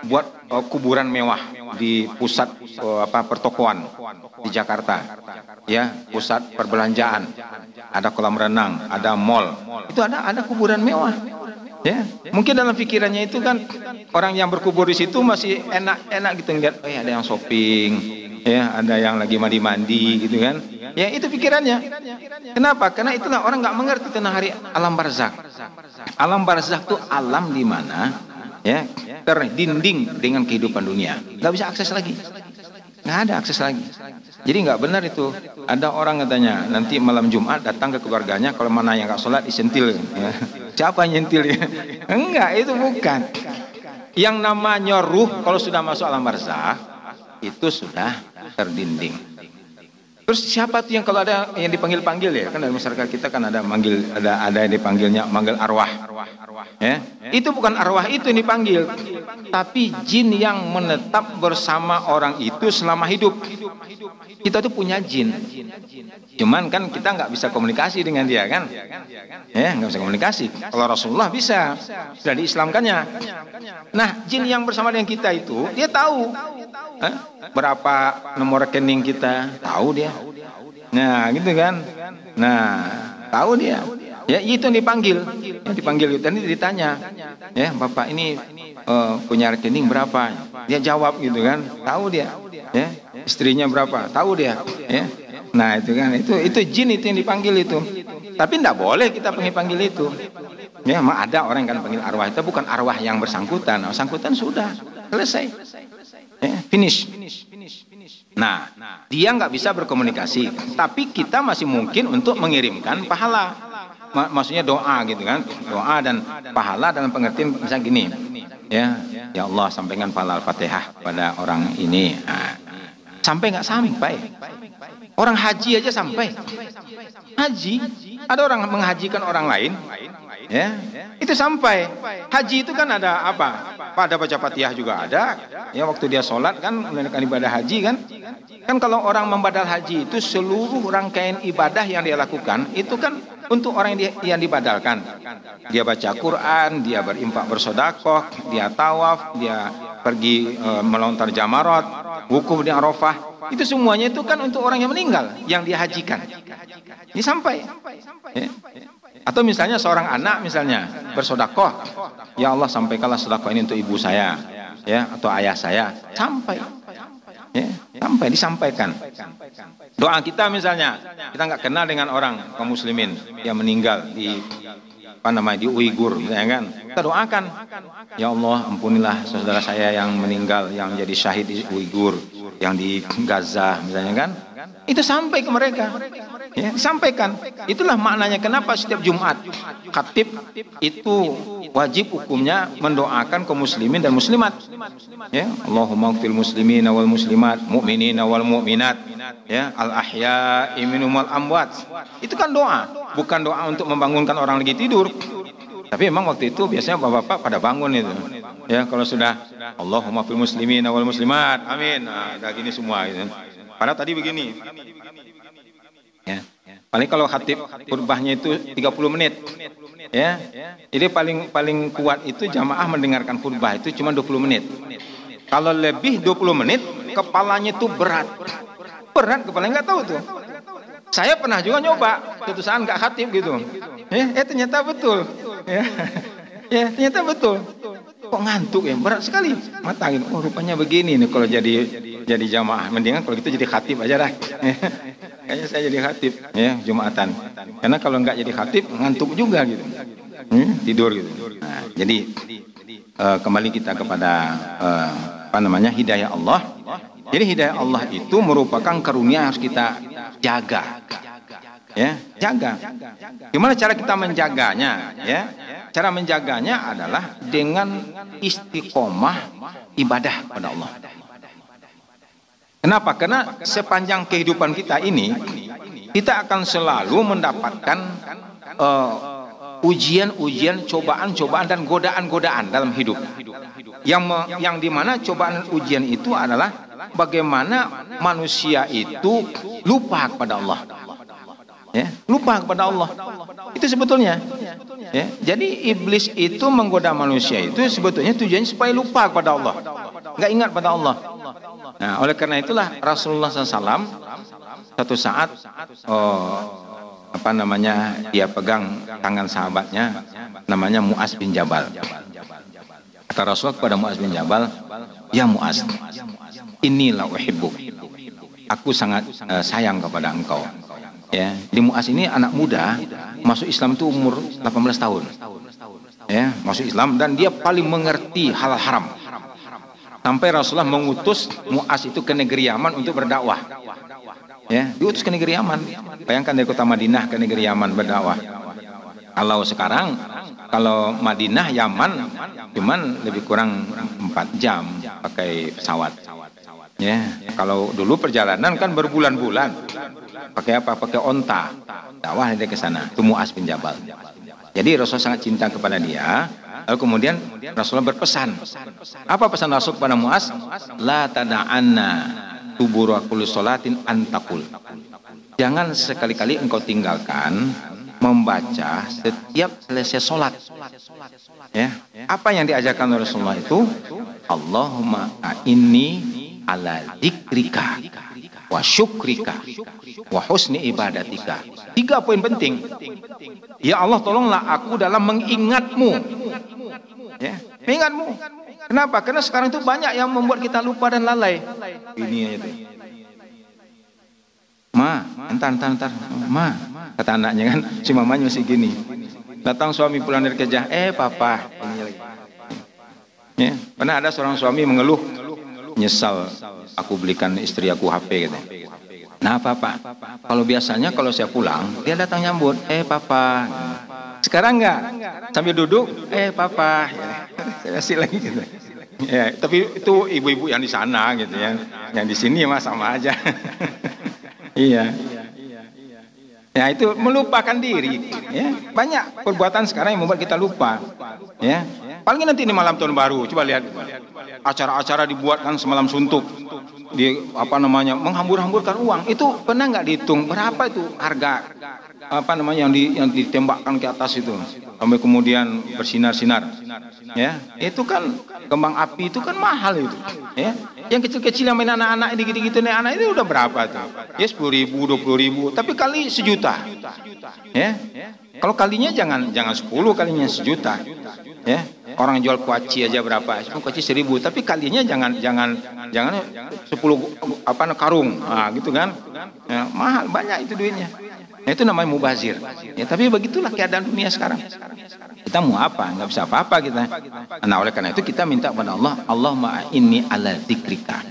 buat uh, kuburan mewah di pusat uh, apa pertokoan di Jakarta. Ya, pusat perbelanjaan. Ada kolam renang, ada mall. Itu ada ada kuburan mewah. Ya, mungkin dalam pikirannya itu kan orang yang berkubur di situ masih enak-enak gitu ngeliat, oh ya ada yang shopping, ya ada yang lagi mandi-mandi gitu kan. Ya itu pikirannya. Kenapa? Karena itulah orang nggak mengerti tentang hari alam barzak. Alam barzak itu alam di mana ya terdinding dengan kehidupan dunia, nggak bisa akses lagi. Nggak ada akses lagi. Jadi nggak benar itu. Ada orang katanya nanti malam Jumat datang ke keluarganya kalau mana yang nggak sholat disentil. Ya. Siapa yang nyentil? *laughs* Enggak, itu bukan. Yang namanya ruh kalau sudah masuk alam barzah itu sudah terdinding. Terus siapa tuh yang kalau ada yang dipanggil-panggil ya? Kan dari masyarakat kita kan ada manggil ada ada yang dipanggilnya manggil arwah. Ya. Itu bukan arwah itu yang dipanggil, tapi jin yang menetap bersama orang itu selama hidup. Kita tuh punya jin. Cuman kan kita nggak bisa komunikasi dengan dia kan? Ya, nggak bisa komunikasi. Kalau Rasulullah bisa, sudah diislamkannya. Nah, jin yang bersama dengan kita itu, dia tahu eh, berapa nomor rekening kita, tahu dia. Nah, gitu kan? Nah, tahu dia. Ya itu yang dipanggil, yang dipanggil itu dan ditanya, ya bapak ini uh, punya rekening berapa? Dia jawab gitu kan, tahu dia, ya istrinya berapa? Tahu dia, ya. Nah itu kan, itu itu jin itu yang dipanggil itu. Tapi tidak boleh kita panggil panggil itu. Ya, memang ada orang yang kan panggil arwah itu bukan arwah yang bersangkutan, bersangkutan sudah selesai, ya, finish. Nah, dia nggak bisa berkomunikasi, tapi kita masih mungkin untuk mengirimkan pahala. Maksudnya doa gitu kan doa dan pahala dalam pengertian misalnya gini ya ya Allah sampaikan pahala al-fatihah pada orang ini. Nah, sampai nggak sampai. Orang haji aja sampai. Haji ada orang menghajikan orang lain ya itu sampai haji itu kan ada apa pada baca fatihah juga ada ya waktu dia sholat kan menunaikan ibadah haji kan kan kalau orang membadal haji itu seluruh rangkaian ibadah yang dia lakukan itu kan untuk orang yang, yang dibadalkan. Dia baca Quran, dia berimpak bersodakoh, dia tawaf, dia pergi e, melontar jamarot, wukuf di Arafah. Itu semuanya itu kan untuk orang yang meninggal, yang dihajikan. Ini sampai. Ya. Atau misalnya seorang anak misalnya bersodakoh, ya Allah sampaikanlah sodakoh ini untuk ibu saya, ya atau ayah saya, sampai. Ya, sampai disampaikan. Doa kita misalnya, kita nggak kenal dengan orang kaum muslimin yang meninggal di apa namanya di Uighur, ya kan? Kita doakan, ya Allah ampunilah saudara saya yang meninggal yang jadi syahid di Uighur, yang di Gaza misalnya kan? Itu sampai ke mereka. Ya, disampaikan. Itulah maknanya kenapa setiap Jumat khatib itu wajib hukumnya mendoakan kaum muslimin dan muslimat. Ya, Allahumma fil muslimin wal muslimat, mu'minin wal mu'minat, ya, al ahya'i minhum wal amwat. Itu kan doa, bukan doa untuk membangunkan orang lagi tidur. Tapi memang waktu itu biasanya bapak-bapak pada bangun itu. Ya, kalau sudah Allahumma fil muslimin wal muslimat, amin. Nah, gini semua gitu. Padahal tadi begini. Ya. Paling kalau khatib khutbahnya itu 30 menit. Ya. Jadi paling paling kuat itu jamaah mendengarkan khutbah itu cuma 20 menit. Kalau lebih 20 menit kepalanya itu berat. Berat kepalanya nggak tahu tuh. Saya pernah juga nyoba, saat nggak khatib gitu. Ya, eh ternyata betul. Ya. *laughs* ya, ternyata betul. Kok ngantuk ya, berat sekali. Matangin, oh rupanya begini nih kalau jadi jadi jamaah. Mendingan kalau gitu jadi khatib aja lah. Kayaknya saya jadi khatib ya Jumatan. Karena kalau nggak jadi khatib ngantuk juga gitu. Hmm, tidur gitu. Nah, jadi uh, kembali kita kepada uh, apa namanya hidayah Allah. Jadi hidayah Allah itu merupakan karunia yang harus kita jaga. Ya, jaga. Gimana cara kita menjaganya? Ya, cara menjaganya adalah dengan istiqomah ibadah pada Allah. Kenapa? Karena sepanjang kehidupan kita ini kita akan selalu mendapatkan ujian-ujian, uh, cobaan-cobaan dan godaan-godaan dalam hidup. Yang me, yang di mana cobaan ujian itu adalah bagaimana manusia itu lupa kepada Allah. Ya, lupa kepada Allah. Itu sebetulnya. Ya, jadi iblis itu menggoda manusia itu sebetulnya tujuannya supaya lupa kepada Allah. Enggak ingat pada Allah. Nah, oleh karena itulah Rasulullah SAW satu saat oh, apa namanya dia pegang tangan sahabatnya namanya Muaz bin Jabal. Kata Rasul kepada Muaz bin Jabal, "Ya Muaz, inilah uhibbu. Aku sangat uh, sayang kepada engkau." Ya, di Muaz ini anak muda, masuk Islam itu umur 18 tahun. Ya, masuk Islam dan dia paling mengerti hal haram sampai Rasulullah mengutus Muas itu ke negeri Yaman untuk berdakwah. Ya, diutus ke negeri Yaman. Bayangkan dari kota Madinah ke negeri Yaman berdakwah. Kalau sekarang, kalau Madinah, Yaman, cuman lebih kurang 4 jam pakai pesawat. Ya, kalau dulu perjalanan kan berbulan-bulan. Pakai apa? Pakai onta. Dakwah dari ke sana. Itu Muas bin Jabal. Jadi Rasulullah sangat cinta kepada dia. Lalu kemudian Rasulullah berpesan. Apa pesan Rasul kepada Muas? La tada'anna tubura salatin antakul. Jangan sekali-kali engkau tinggalkan membaca setiap selesai sholat. Ya, apa yang diajarkan Rasulullah itu? Allahumma inni ala dzikrika wa syukrika wa husni ibadatika. Tiga poin penting. Ya Allah tolonglah aku dalam mengingatmu. Ya, mengingatmu. Kenapa? Karena sekarang itu banyak yang membuat kita lupa dan lalai. Ini itu. Ma, entar, entar, entar. Ma, kata anaknya kan, si mamanya masih gini. Datang suami pulang dari kerja, eh papa. Ya, pernah ada seorang suami mengeluh, nyesal aku belikan istri aku HP gitu. Nah papa, kalau biasanya kalau saya pulang, dia datang nyambut, eh papa. Sekarang enggak, sambil duduk, eh papa. Ya, *laughs* saya kasih lagi gitu. Ya, tapi itu ibu-ibu yang di sana gitu ya. Yang di sini mah sama aja. *laughs* Iya. Ya itu melupakan diri. Ya banyak perbuatan sekarang yang membuat kita lupa. Ya paling nanti ini malam tahun baru. Coba lihat acara-acara dibuatkan semalam suntuk di apa namanya menghambur-hamburkan uang itu pernah nggak dihitung berapa itu harga apa namanya yang di yang ditembakkan ke atas itu. Sampai kemudian bersinar-sinar. Ya itu kan kembang api itu kan mahal itu. Ya yang kecil-kecil yang main anak-anak ini gitu-gitu nih anak itu udah berapa tuh? Ya sepuluh ribu dua puluh ribu. Tapi kali sejuta. Ya kalau kalinya jangan jangan sepuluh kalinya sejuta. Ya orang jual kuaci aja berapa? Kuaci seribu. Tapi kalinya jangan jangan jangan sepuluh apa karung. Nah, gitu kan? Ya, mahal banyak itu duitnya Nah, itu namanya mubazir. Ya, tapi begitulah keadaan dunia sekarang. Kita mau apa? Nggak bisa apa-apa kita. Nah, oleh karena itu kita minta kepada Allah, Allah ini ala zikrika.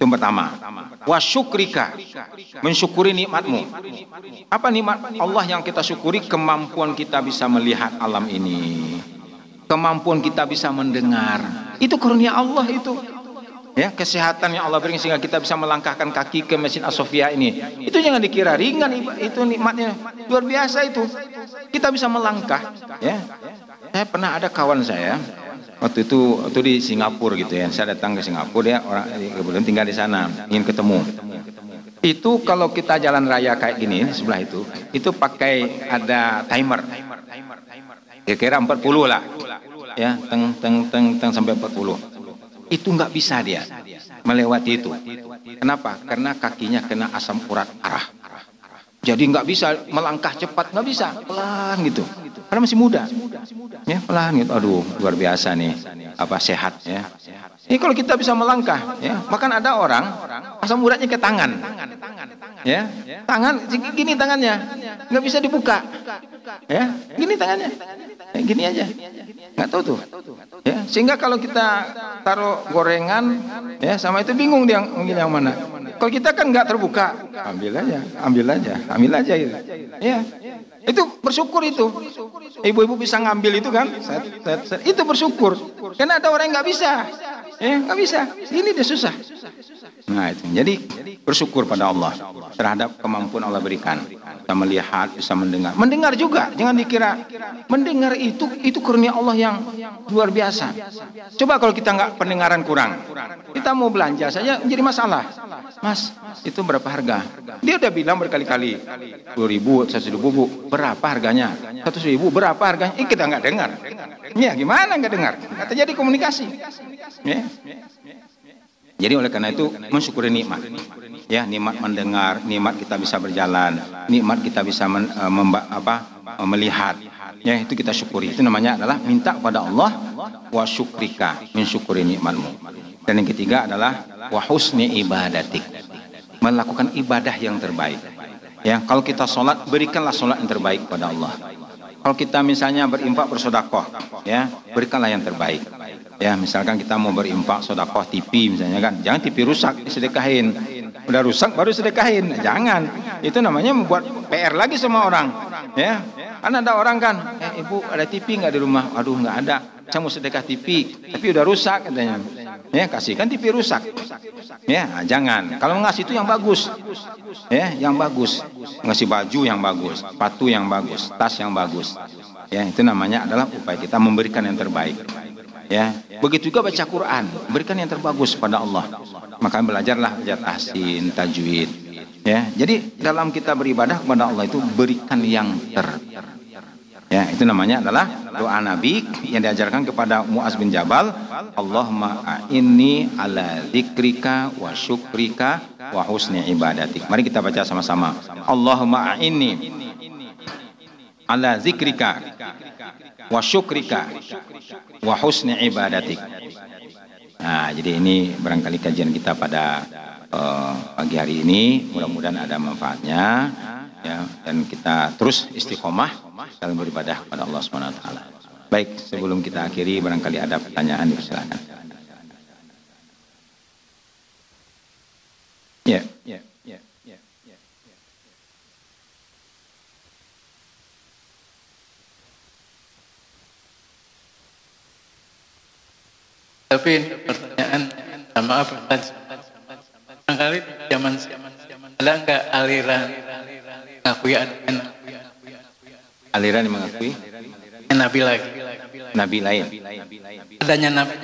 Itu yang pertama. Wa syukrika. Mensyukuri nikmatmu. Apa nikmat Allah yang kita syukuri? Kemampuan kita bisa melihat alam ini. Kemampuan kita bisa mendengar. Itu karunia Allah itu ya kesehatan yang Allah berikan sehingga kita bisa melangkahkan kaki ke mesin Asofia ini. Itu jangan dikira ringan itu nikmatnya. Luar biasa itu. Kita bisa melangkah ya. Saya pernah ada kawan saya waktu itu waktu di Singapura gitu ya. Saya datang ke Singapura ya orang kemudian tinggal di sana ingin ketemu. Itu kalau kita jalan raya kayak gini sebelah itu itu pakai ada timer. Kira-kira 40 lah. Ya teng teng teng teng sampai 40 itu nggak bisa dia melewati itu. Kenapa? Karena kakinya kena asam urat arah. Jadi nggak bisa melangkah cepat, nggak bisa, pelan gitu. Karena masih muda, ya pelan gitu. Aduh, luar biasa nih, apa sehat ya. Ini kalau kita bisa melangkah, ya. Bahkan ada orang asam uratnya ke tangan, ya. Tangan, gini tangannya, nggak bisa dibuka, ya. Gini tangannya, ya, gini aja, nggak tahu tuh. Ya, sehingga kalau kita taruh gorengan, ya sama itu bingung dia mungkin yang mana. Kalau kita kan nggak terbuka, ambil aja, ambil aja, ambil aja gitu. Ya, itu bersyukur itu. Ibu-ibu bisa ngambil itu kan, set, set, set. itu bersyukur. Karena ada orang yang nggak bisa. Ya, nggak bisa. Ini dia susah. Nah itu. Jadi bersyukur pada Allah terhadap kemampuan Allah berikan. Bisa melihat, bisa mendengar. Mendengar juga. Jangan dikira mendengar itu itu kurnia Allah yang luar biasa. Coba kalau kita nggak pendengaran kurang, kita mau belanja saja menjadi masalah. Mas, itu berapa harga? Dia udah bilang berkali-kali, dua ribu, satu ribu, berapa harganya? Satu ribu, berapa harganya? Eh, kita nggak dengar. Ya, gimana nggak dengar? Kata jadi komunikasi. Ya. Jadi oleh karena itu mensyukuri nikmat. Ya, nikmat mendengar, nikmat kita bisa berjalan, nikmat kita bisa men, uh, memba, apa, uh, melihat. Ya, itu kita syukuri. Itu namanya adalah minta kepada Allah wa syukrika, mensyukuri nikmatmu. Dan yang ketiga adalah wa husni ibadatik. Melakukan ibadah yang terbaik. Ya, kalau kita sholat, berikanlah sholat yang terbaik kepada Allah. Kalau kita misalnya berinfak bersodakoh, ya, berikanlah yang terbaik. Ya, misalkan kita mau berimpak sodakoh TV misalnya kan, jangan TV rusak disedekahin. Udah rusak baru sedekahin, jangan. Itu namanya membuat PR lagi sama orang. Ya, kan ada orang kan, eh, ibu ada TV nggak di rumah? Aduh nggak ada. Saya sedekah TV, tapi udah rusak katanya. Ya, kasihkan TV rusak. Ya, nah, jangan. Kalau ngasih itu yang bagus. Ya, yang bagus. Ngasih baju yang bagus, sepatu yang bagus, tas yang bagus. Ya, itu namanya adalah upaya kita memberikan yang terbaik. Ya, begitu juga baca Quran, berikan yang terbagus pada Allah. Maka belajarlah belajar tahsin, tajwid. Ya, jadi dalam kita beribadah kepada Allah itu berikan yang ter Ya, itu namanya adalah doa Nabi yang diajarkan kepada Muaz bin Jabal, Allahumma a'inni ala dzikrika wa syukrika wa husni ibadatik. Mari kita baca sama-sama. Allahumma a'inni ala dzikrika wa syukrika wa husni ibadatik. Nah, jadi ini barangkali kajian kita pada uh, pagi hari ini. Mudah-mudahan ada manfaatnya ya dan kita terus istiqomah dalam beribadah kepada Allah Subhanahu wa taala. Baik, sebelum kita akhiri barangkali ada pertanyaan silakan. Ya, ya, ya, ya, ya. Tapi pertanyaan sama apa? Barangkali zaman ada enggak aliran ngakui ada Aliran yang mengakui nabi lagi nabi lain. adanya nabi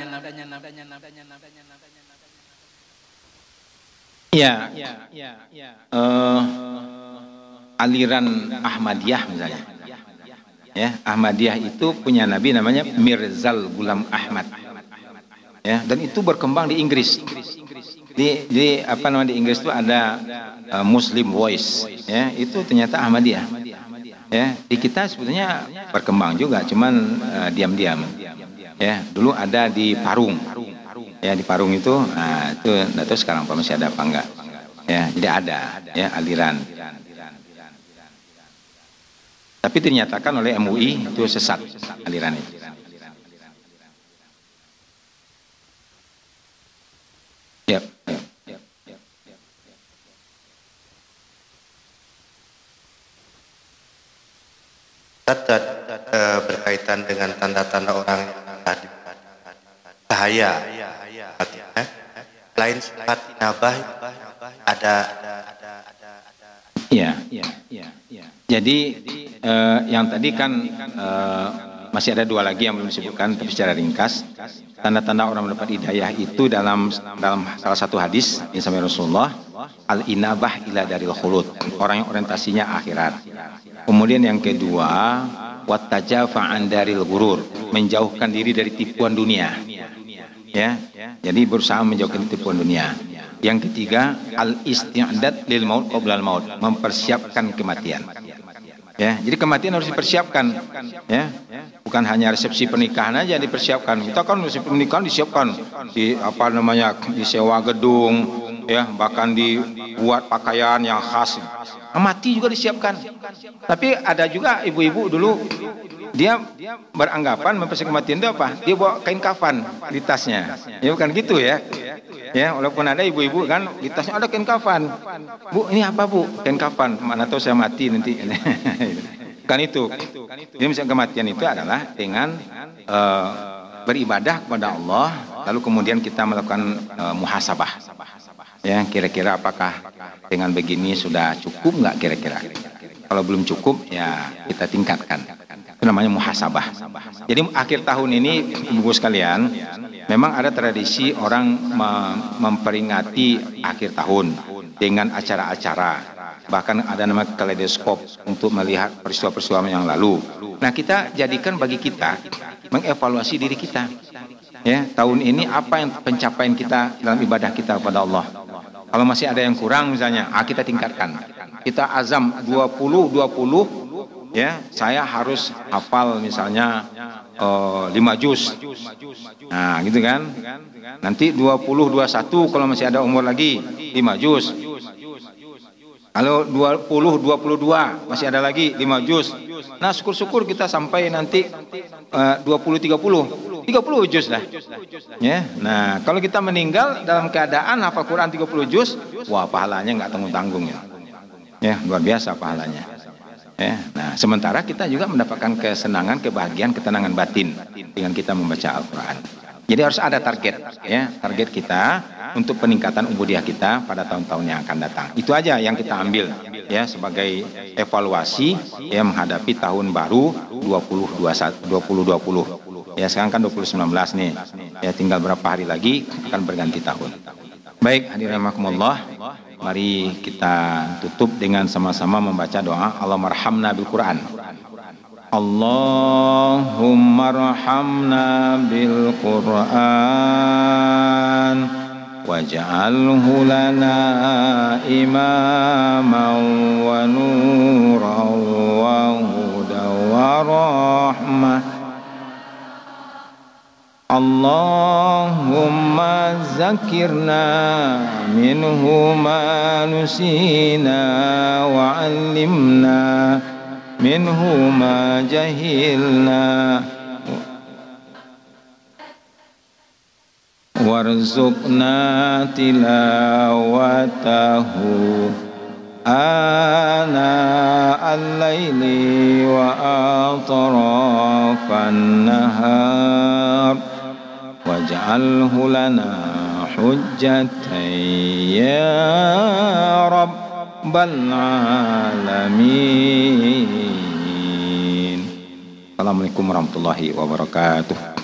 Ya, uh, aliran Ahmadiyah misalnya. Ya, Ahmadiyah itu punya nabi namanya Mirzal Gulam Ahmad. Ya, dan itu berkembang di Inggris. Di, di apa namanya di Inggris itu ada uh, Muslim Voice, ya, itu ternyata Ahmadiyah. Ya, di kita sebetulnya berkembang juga, cuman uh, diam-diam. Ya, dulu ada di Parung. Ya, di Parung itu, nah, itu nggak tahu sekarang masih ada apa enggak. Ya, jadi ada ya aliran. Tapi dinyatakan oleh MUI itu sesat aliran itu. Ustaz uh, berkaitan dengan tanda-tanda orang tadi bahaya eh? lain sifat inabah ada Iya, iya, iya, iya. Jadi eh, yang tadi kan eh, masih ada dua lagi yang belum disebutkan tapi secara ringkas tanda-tanda orang mendapat hidayah itu dalam dalam salah satu hadis yang sampai Rasulullah al inabah ila daril khulud orang yang orientasinya akhirat. Kemudian yang kedua wattajafa daril gurur menjauhkan diri dari tipuan dunia. Ya jadi berusaha menjauhkan tipuan dunia. Yang ketiga al isti'dad lil maut qabla al maut mempersiapkan kematian ya jadi kematian harus dipersiapkan ya. Bukan hanya resepsi pernikahan aja dipersiapkan. Kita kan resepsi pernikahan disiapkan di apa namanya disewa gedung ya bahkan dibuat pakaian yang khas. Mati juga disiapkan. Tapi ada juga ibu-ibu dulu dia beranggapan mempersiapkan kematian itu apa? Dia bawa kain kafan di tasnya. Ya bukan gitu ya? Ya walaupun ada ibu-ibu kan di tasnya ada kain kafan. Bu ini apa bu? Kain kafan. Mana tahu saya mati nanti. *laughs* Kan itu. Jadi misalnya kematian itu adalah dengan uh, beribadah kepada Allah lalu kemudian kita melakukan uh, muhasabah. Ya kira-kira apakah dengan begini sudah cukup nggak kira-kira? Kalau belum cukup ya kita tingkatkan namanya muhasabah jadi akhir tahun ini ibu sekalian memang ada tradisi orang memperingati akhir tahun dengan acara-acara bahkan ada nama kaleidoskop untuk melihat peristiwa-peristiwa yang lalu. Nah kita jadikan bagi kita mengevaluasi diri kita. Ya tahun ini apa yang pencapaian kita dalam ibadah kita kepada Allah. Kalau masih ada yang kurang misalnya, ah, kita tingkatkan. Kita azam 20 20 ya saya harus hafal misalnya uh, 5 juz. Nah, gitu kan? Nanti 20 21 kalau masih ada umur lagi 5 juz. Kalau 20 22 masih ada lagi 5 juz. Nah, syukur-syukur kita sampai nanti uh, 20 30. 30 juz dah. Ya. Nah, kalau kita meninggal dalam keadaan hafal Quran 30 juz, wah pahalanya nggak tanggung-tanggung ya. Ya, luar biasa pahalanya. Ya, nah sementara kita juga mendapatkan kesenangan, kebahagiaan, ketenangan batin dengan kita membaca Al-Quran. Jadi harus ada target, ya target kita untuk peningkatan ubudiah kita pada tahun-tahun yang akan datang. Itu aja yang kita ambil ya sebagai evaluasi ya menghadapi tahun baru 2021 2020. Ya sekarang kan 2019 nih. Ya tinggal berapa hari lagi akan berganti tahun. Baik, hadirin rahimakumullah. Baik, mari kita tutup dengan sama-sama membaca doa. Allah marhamna bil Quran. Allahummarhamna bil Quran. Waj'alhu lana imaman wa nuran wa hudan wa rahmah اللهم ذكرنا منه ما نسينا وعلمنا منه ما جهلنا. وارزقنا تلاوته آناء الليل وأطراف النهار. Waj'alhu lana hujjatan ya rabbal alamin. Assalamualaikum warahmatullahi wabarakatuh